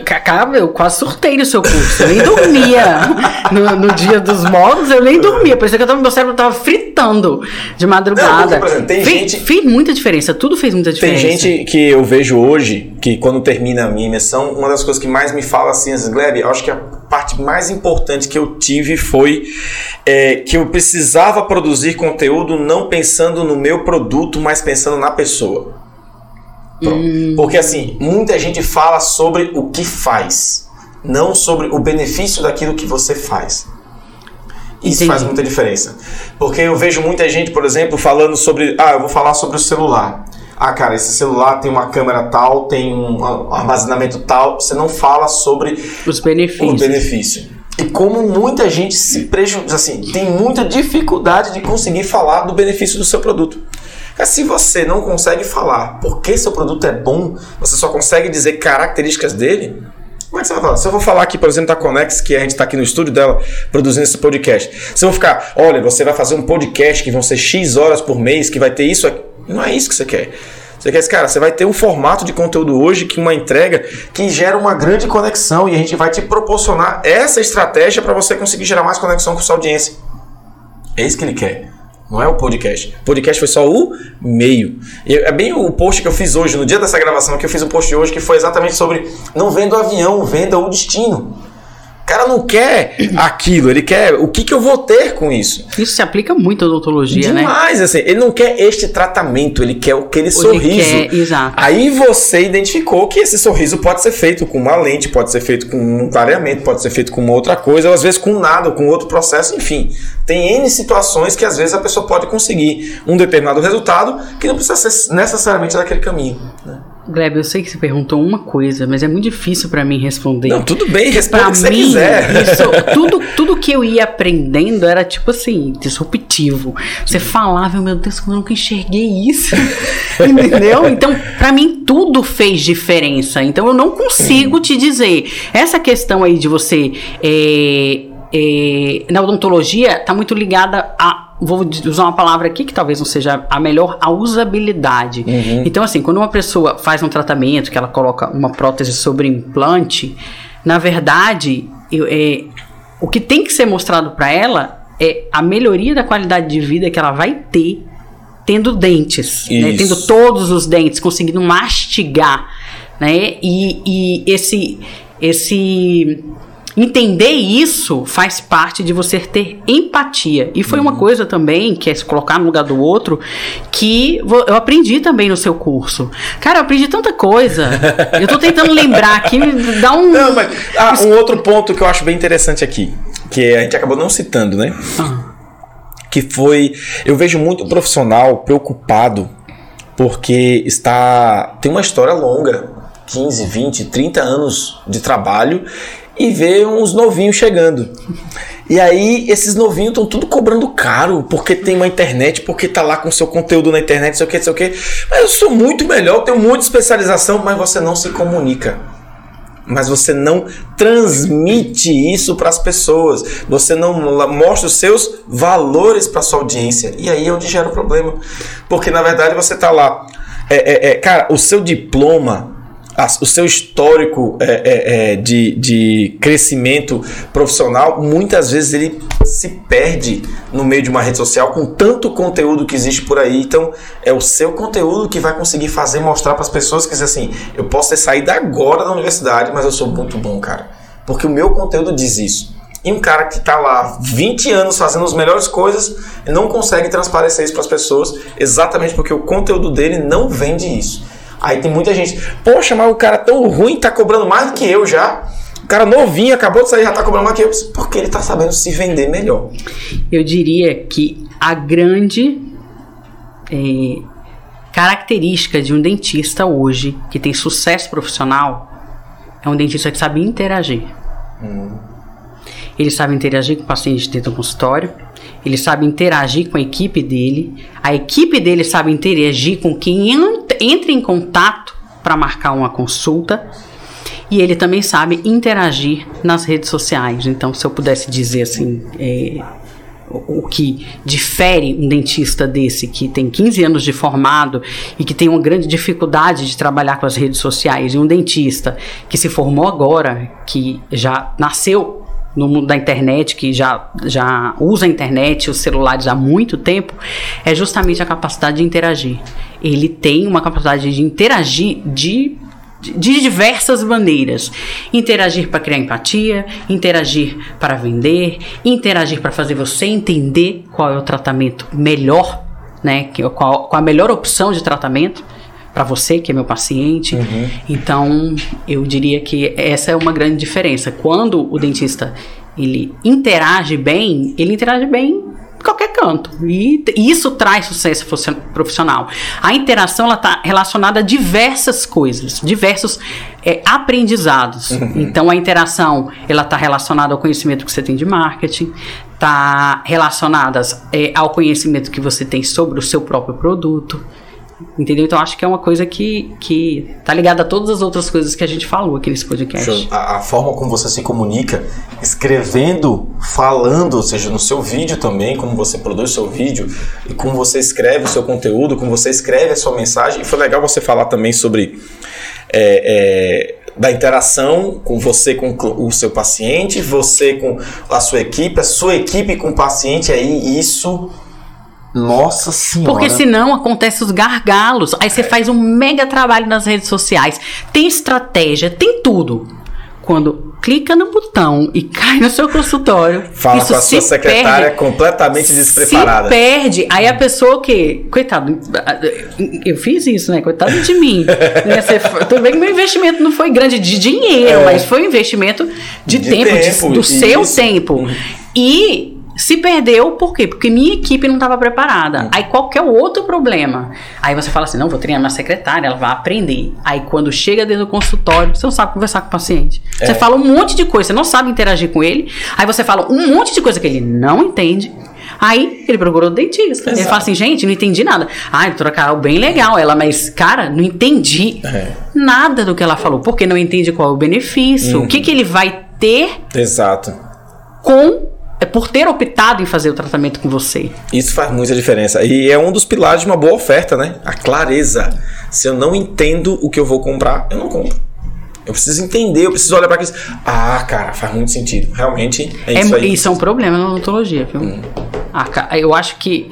Cara, eu quase surtei no seu curso. Eu nem dormia. No, no dia dos modos, eu nem dormia. Parecia que eu tava, meu cérebro tava fritando de madrugada. Não, exemplo, tem fez, gente- fez muita diferença. Tudo fez muita Tem diferença. gente que eu vejo hoje, que quando termina a minha imersão, uma das coisas que mais me fala assim, Gleb, eu acho que a parte mais importante que eu tive foi é, que eu precisava produzir conteúdo não pensando no meu produto, mas pensando na pessoa. Hum. Porque assim, muita gente fala sobre o que faz, não sobre o benefício daquilo que você faz. Isso Entendi. faz muita diferença. Porque eu vejo muita gente, por exemplo, falando sobre. Ah, eu vou falar sobre o celular. Ah, cara, esse celular tem uma câmera tal, tem um armazenamento tal. Você não fala sobre Os o benefícios. benefício. E como muita gente se prejudica, assim, tem muita dificuldade de conseguir falar do benefício do seu produto. Cara, Se você não consegue falar porque seu produto é bom, você só consegue dizer características dele, como é que você vai falar? Se eu vou falar aqui, por exemplo, da Conex, que a gente está aqui no estúdio dela produzindo esse podcast. Se eu vou ficar, olha, você vai fazer um podcast que vão ser X horas por mês, que vai ter isso aqui. Não é isso que você quer. Você quer, cara, você vai ter um formato de conteúdo hoje que uma entrega que gera uma grande conexão e a gente vai te proporcionar essa estratégia para você conseguir gerar mais conexão com sua audiência. É isso que ele quer. Não é o podcast. O podcast foi só o meio. E é bem o post que eu fiz hoje, no dia dessa gravação, que eu fiz um post hoje que foi exatamente sobre não venda o avião, venda o destino. O cara não quer aquilo, ele quer o que, que eu vou ter com isso. Isso se aplica muito à odontologia, né? Demais, assim, ele não quer este tratamento, ele quer aquele sorriso. quer, exato. Aí você identificou que esse sorriso pode ser feito com uma lente, pode ser feito com um clareamento, pode ser feito com uma outra coisa, ou às vezes com nada, com outro processo, enfim. Tem N situações que às vezes a pessoa pode conseguir um determinado resultado que não precisa ser necessariamente daquele caminho. né? Gleb, eu sei que você perguntou uma coisa, mas é muito difícil para mim responder. Não, tudo bem, responda Pra o que você mim, quiser. isso, tudo, tudo que eu ia aprendendo era tipo assim, disruptivo. Você falava, meu Deus, como eu nunca enxerguei isso. Entendeu? Então, pra mim, tudo fez diferença. Então, eu não consigo te dizer. Essa questão aí de você. é, é, na odontologia, tá muito ligada a. Vou usar uma palavra aqui que talvez não seja a melhor, a usabilidade. Então, assim, quando uma pessoa faz um tratamento, que ela coloca uma prótese sobre implante, na verdade, eu- é, o que tem que ser mostrado para ela é a melhoria da qualidade de vida que ela vai ter tendo dentes, né? Tendo todos os dentes, conseguindo mastigar, né? E, e esse, esse entender isso faz parte de você ter empatia. E foi uma Uhum. coisa também que é se colocar no lugar do outro que eu aprendi também no seu curso. Cara, eu aprendi tanta coisa. eu tô tentando lembrar aqui, dá um Não, mas ah, um outro ponto que eu acho bem interessante aqui, que a gente acabou não citando, né? Ah. Que foi. Eu vejo muito profissional preocupado porque está. tem uma história longa 15, 20, 30 anos de trabalho e vê uns novinhos chegando. E aí, esses novinhos estão tudo cobrando caro, porque tem uma internet, porque tá lá com seu conteúdo na internet, sei o que, sei o que. Mas eu sou muito melhor, tenho muita especialização, mas você não se comunica mas você não transmite isso para as pessoas. Você não mostra os seus valores para sua audiência. E aí é onde gera o problema. Porque na verdade você tá lá. É, é, é, cara, o seu diploma, o seu histórico é, é, é, de, de crescimento profissional, muitas vezes ele se perde no meio de uma rede social com tanto conteúdo que existe por aí. Então, é o seu conteúdo que vai conseguir fazer mostrar para as pessoas que assim: eu posso ter saído agora da universidade, mas eu sou muito bom, cara. Porque o meu conteúdo diz isso. E um cara que está lá 20 anos fazendo as melhores coisas não consegue transparecer isso para as pessoas, exatamente porque o conteúdo dele não vende isso. Aí tem muita gente, poxa, mas o cara tão ruim tá cobrando mais do que eu já. O cara novinho, acabou de sair, já tá cobrando mais que eu. Porque ele tá sabendo se vender melhor. Eu diria que a grande eh, característica de um dentista hoje que tem sucesso profissional é um dentista que sabe interagir. Ele sabe interagir com o paciente dentro do consultório, ele sabe interagir com a equipe dele, a equipe dele sabe interagir com quem ent- entra em contato para marcar uma consulta. E ele também sabe interagir nas redes sociais. Então, se eu pudesse dizer assim, é, o que difere um dentista desse que tem 15 anos de formado e que tem uma grande dificuldade de trabalhar com as redes sociais e um dentista que se formou agora, que já nasceu no mundo da internet, que já, já usa a internet, os celulares há muito tempo, é justamente a capacidade de interagir. Ele tem uma capacidade de interagir de de- diversas maneiras. Interagir para criar empatia, interagir para vender, interagir para fazer você entender qual é o tratamento melhor, né? Qual, qual a melhor opção de tratamento para você, que é meu paciente. Então, eu diria que essa é uma grande diferença. Quando o dentista ele interage bem, ele interage bem em qualquer canto. E isso traz sucesso profissional. A interação está relacionada a diversas coisas, diversos é, aprendizados. Então, a interação ela está relacionada ao conhecimento que você tem de marketing, está relacionada é, ao conhecimento que você tem sobre o seu próprio produto. Entendeu? Então acho que é uma coisa que, que tá ligada a todas as outras coisas que a gente falou aqui nesse podcast. A, a forma como você se comunica, escrevendo, falando, ou seja, no seu vídeo também, como você produz seu vídeo, e como você escreve o seu conteúdo, como você escreve a sua mensagem. E foi legal você falar também sobre é, é, da interação com você com o seu paciente, você com a sua equipe, a sua equipe com o paciente, aí isso. Nossa senhora. Porque senão acontece os gargalos. Aí É. você faz um mega trabalho nas redes sociais. Tem estratégia, tem tudo. Quando clica no botão e cai no seu consultório, Fala isso com a sua se secretária perde. completamente despreparada. Se perde. Aí a pessoa que. Coitado, eu fiz isso, né? Coitado de mim. Né? Você- Tudo bem que meu investimento não foi grande de dinheiro, É. mas foi um investimento de, De tempo, de- tempo, do seu isso. tempo. E Se perdeu, por quê? Porque minha equipe não estava preparada. Uhum. Aí qualquer outro problema. Aí você fala assim: não, vou treinar minha secretária, ela vai aprender. Aí quando chega dentro do consultório, você não sabe conversar com o paciente. É. Você fala um monte de coisa, você não sabe interagir com ele. Aí você fala um monte de coisa que ele não entende. Aí ele procurou o dentista. Exato. Ele fala assim, gente, não entendi nada. Ai, doutora Carol, bem legal. Ela, mas, cara, não entendi é. nada do que ela falou. Porque não entende qual é o benefício. Uhum. O que, que ele vai ter. Exato. Com é por ter optado em fazer o tratamento com você. Isso faz muita diferença. E é um dos pilares de uma boa oferta, né? A clareza. Se eu não entendo o que eu vou comprar, eu não compro. Eu preciso entender, eu preciso olhar para aquilo. Ah, cara, faz muito sentido. Realmente é, é isso aí. Isso é um problema na odontologia, viu? Hum. Ah, eu acho que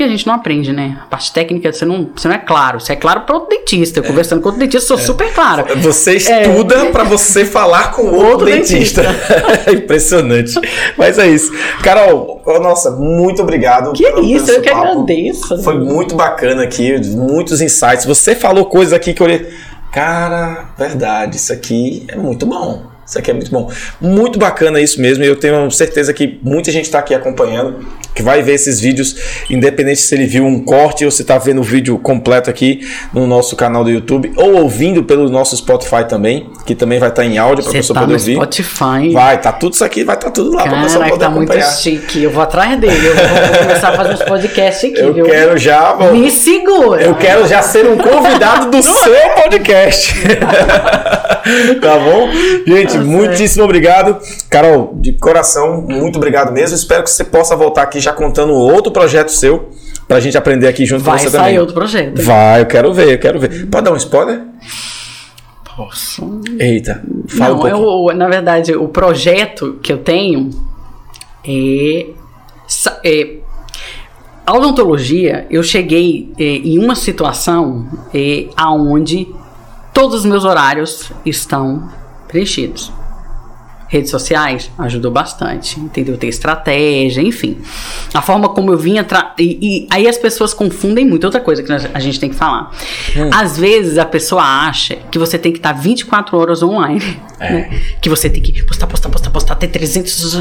porque a gente não aprende, né? A parte técnica você não, você não é claro. Você é claro para outro dentista. Eu, é. conversando com outro dentista, sou é. super claro. Você estuda é. para você falar com outro, outro dentista. dentista. Impressionante. Mas é isso. Carol, nossa, muito obrigado. Que isso, eu que agradeço. Foi muito bacana aqui, muitos insights. Você falou coisas aqui que eu olhei. Cara, verdade, isso aqui é muito bom. Isso aqui é muito bom. Muito bacana isso mesmo. E eu tenho certeza que muita gente está aqui acompanhando, que vai ver esses vídeos, independente se ele viu um corte ou se está vendo o vídeo completo aqui no nosso canal do YouTube, ou ouvindo pelo nosso Spotify também, que também vai estar tá em áudio para a pessoa tá poder ouvir. Spotify. Vai, tá tudo isso aqui, vai estar tá tudo lá para a pessoa poder tá acompanhar. muito chique. Eu vou atrás dele. Eu vou começar a fazer uns podcasts aqui. Eu viu? quero já. Bom, Me segura. Eu quero já ser um convidado do seu podcast. tá bom? Gente, muitíssimo obrigado. Carol, de coração, muito obrigado mesmo. Espero que você possa voltar aqui já contando outro projeto seu pra gente aprender aqui junto Vai com você também. Vai sair outro projeto. Vai, eu quero ver, eu quero ver. Pode dar um spoiler? Posso. Eita, fala Não, um eu, na verdade, o projeto que eu tenho é, é a odontologia, eu cheguei é, em uma situação é, aonde todos os meus horários estão preenchidos. Redes sociais ajudou bastante, entendeu? Ter estratégia, enfim. A forma como eu vinha. E, e, aí as pessoas confundem muito. Outra coisa que a gente tem que falar. Hum. Às vezes a pessoa acha que você tem que estar 24 horas online. É. Né? Que você tem que postar, postar, postar, postar, ter 300.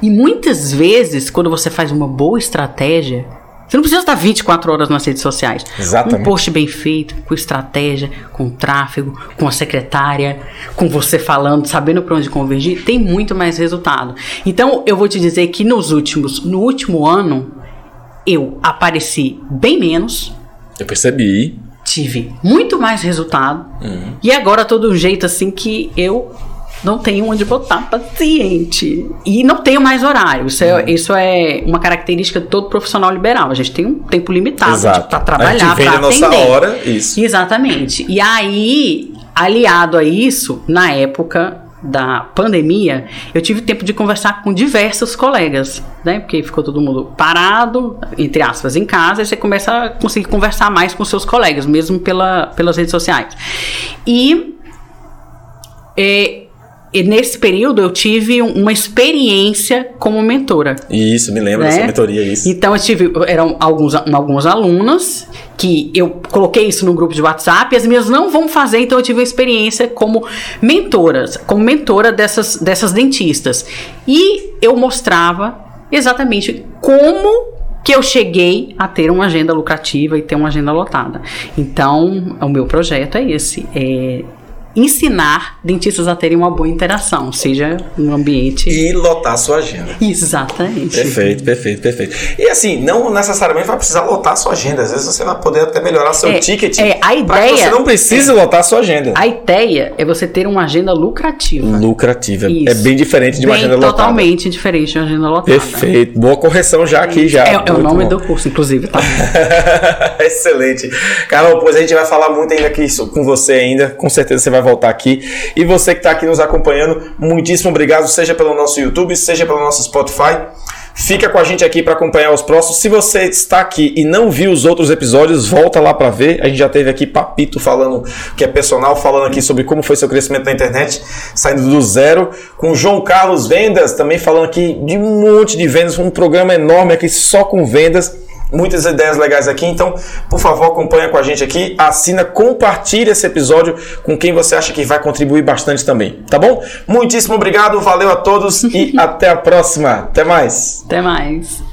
E muitas vezes, quando você faz uma boa estratégia, você não precisa estar 24 horas nas redes sociais. Exatamente. Um post bem feito, com estratégia, com tráfego, com a secretária, com você falando, sabendo para onde convergir, tem muito mais resultado. Então, eu vou te dizer que nos últimos, no último ano, eu apareci bem menos. Eu percebi. Tive muito mais resultado. Uhum. E agora todo um jeito assim que eu não tenho onde botar paciente. E não tenho mais horário. Isso é, uhum. isso é uma característica de todo profissional liberal. A gente tem um tempo limitado para trabalhar, para atender. A nossa hora, isso. Exatamente. E aí, aliado a isso, na época da pandemia, eu tive tempo de conversar com diversos colegas, né? Porque ficou todo mundo parado, entre aspas, em casa, e você começa a conseguir conversar mais com seus colegas, mesmo pela, pelas redes sociais. E é, e nesse período eu tive uma experiência como mentora. Isso, me lembro né? dessa mentoria, isso. Então eu tive, eram alguns, alguns alunos que eu coloquei isso no grupo de WhatsApp e as minhas não vão fazer, então eu tive uma experiência como mentoras, como mentora dessas, dessas dentistas. E eu mostrava exatamente como que eu cheguei a ter uma agenda lucrativa e ter uma agenda lotada. Então, o meu projeto é esse, é ensinar dentistas a terem uma boa interação, seja no ambiente. E lotar a sua agenda. Exatamente. Perfeito, perfeito, perfeito. E assim, não necessariamente vai precisar lotar a sua agenda. Às vezes você vai poder até melhorar seu é, ticket. É, a ideia. você não precise é, lotar a sua agenda. A ideia é você ter uma agenda lucrativa. Lucrativa. Isso. É bem diferente de uma bem, agenda lotada. Totalmente diferente de uma agenda lotada. Perfeito. Boa correção já aqui já. É, é o nome bom. do curso, inclusive, tá? Excelente. Carol, pois a gente vai falar muito ainda aqui com você ainda. Com certeza você vai voltar aqui. E você que está aqui nos acompanhando, muitíssimo obrigado, seja pelo nosso YouTube, seja pelo nosso Spotify. Fica com a gente aqui para acompanhar os próximos. Se você está aqui e não viu os outros episódios, volta lá para ver. A gente já teve aqui Papito falando, que é personal, falando aqui sobre como foi seu crescimento na internet, saindo do zero. Com João Carlos Vendas, também falando aqui de um monte de vendas, um programa enorme aqui só com vendas. Muitas ideias legais aqui. Então, por favor, acompanha com a gente aqui, assina, compartilha esse episódio com quem você acha que vai contribuir bastante também, tá bom? Muitíssimo obrigado, valeu a todos e até a próxima. Até mais. Até mais.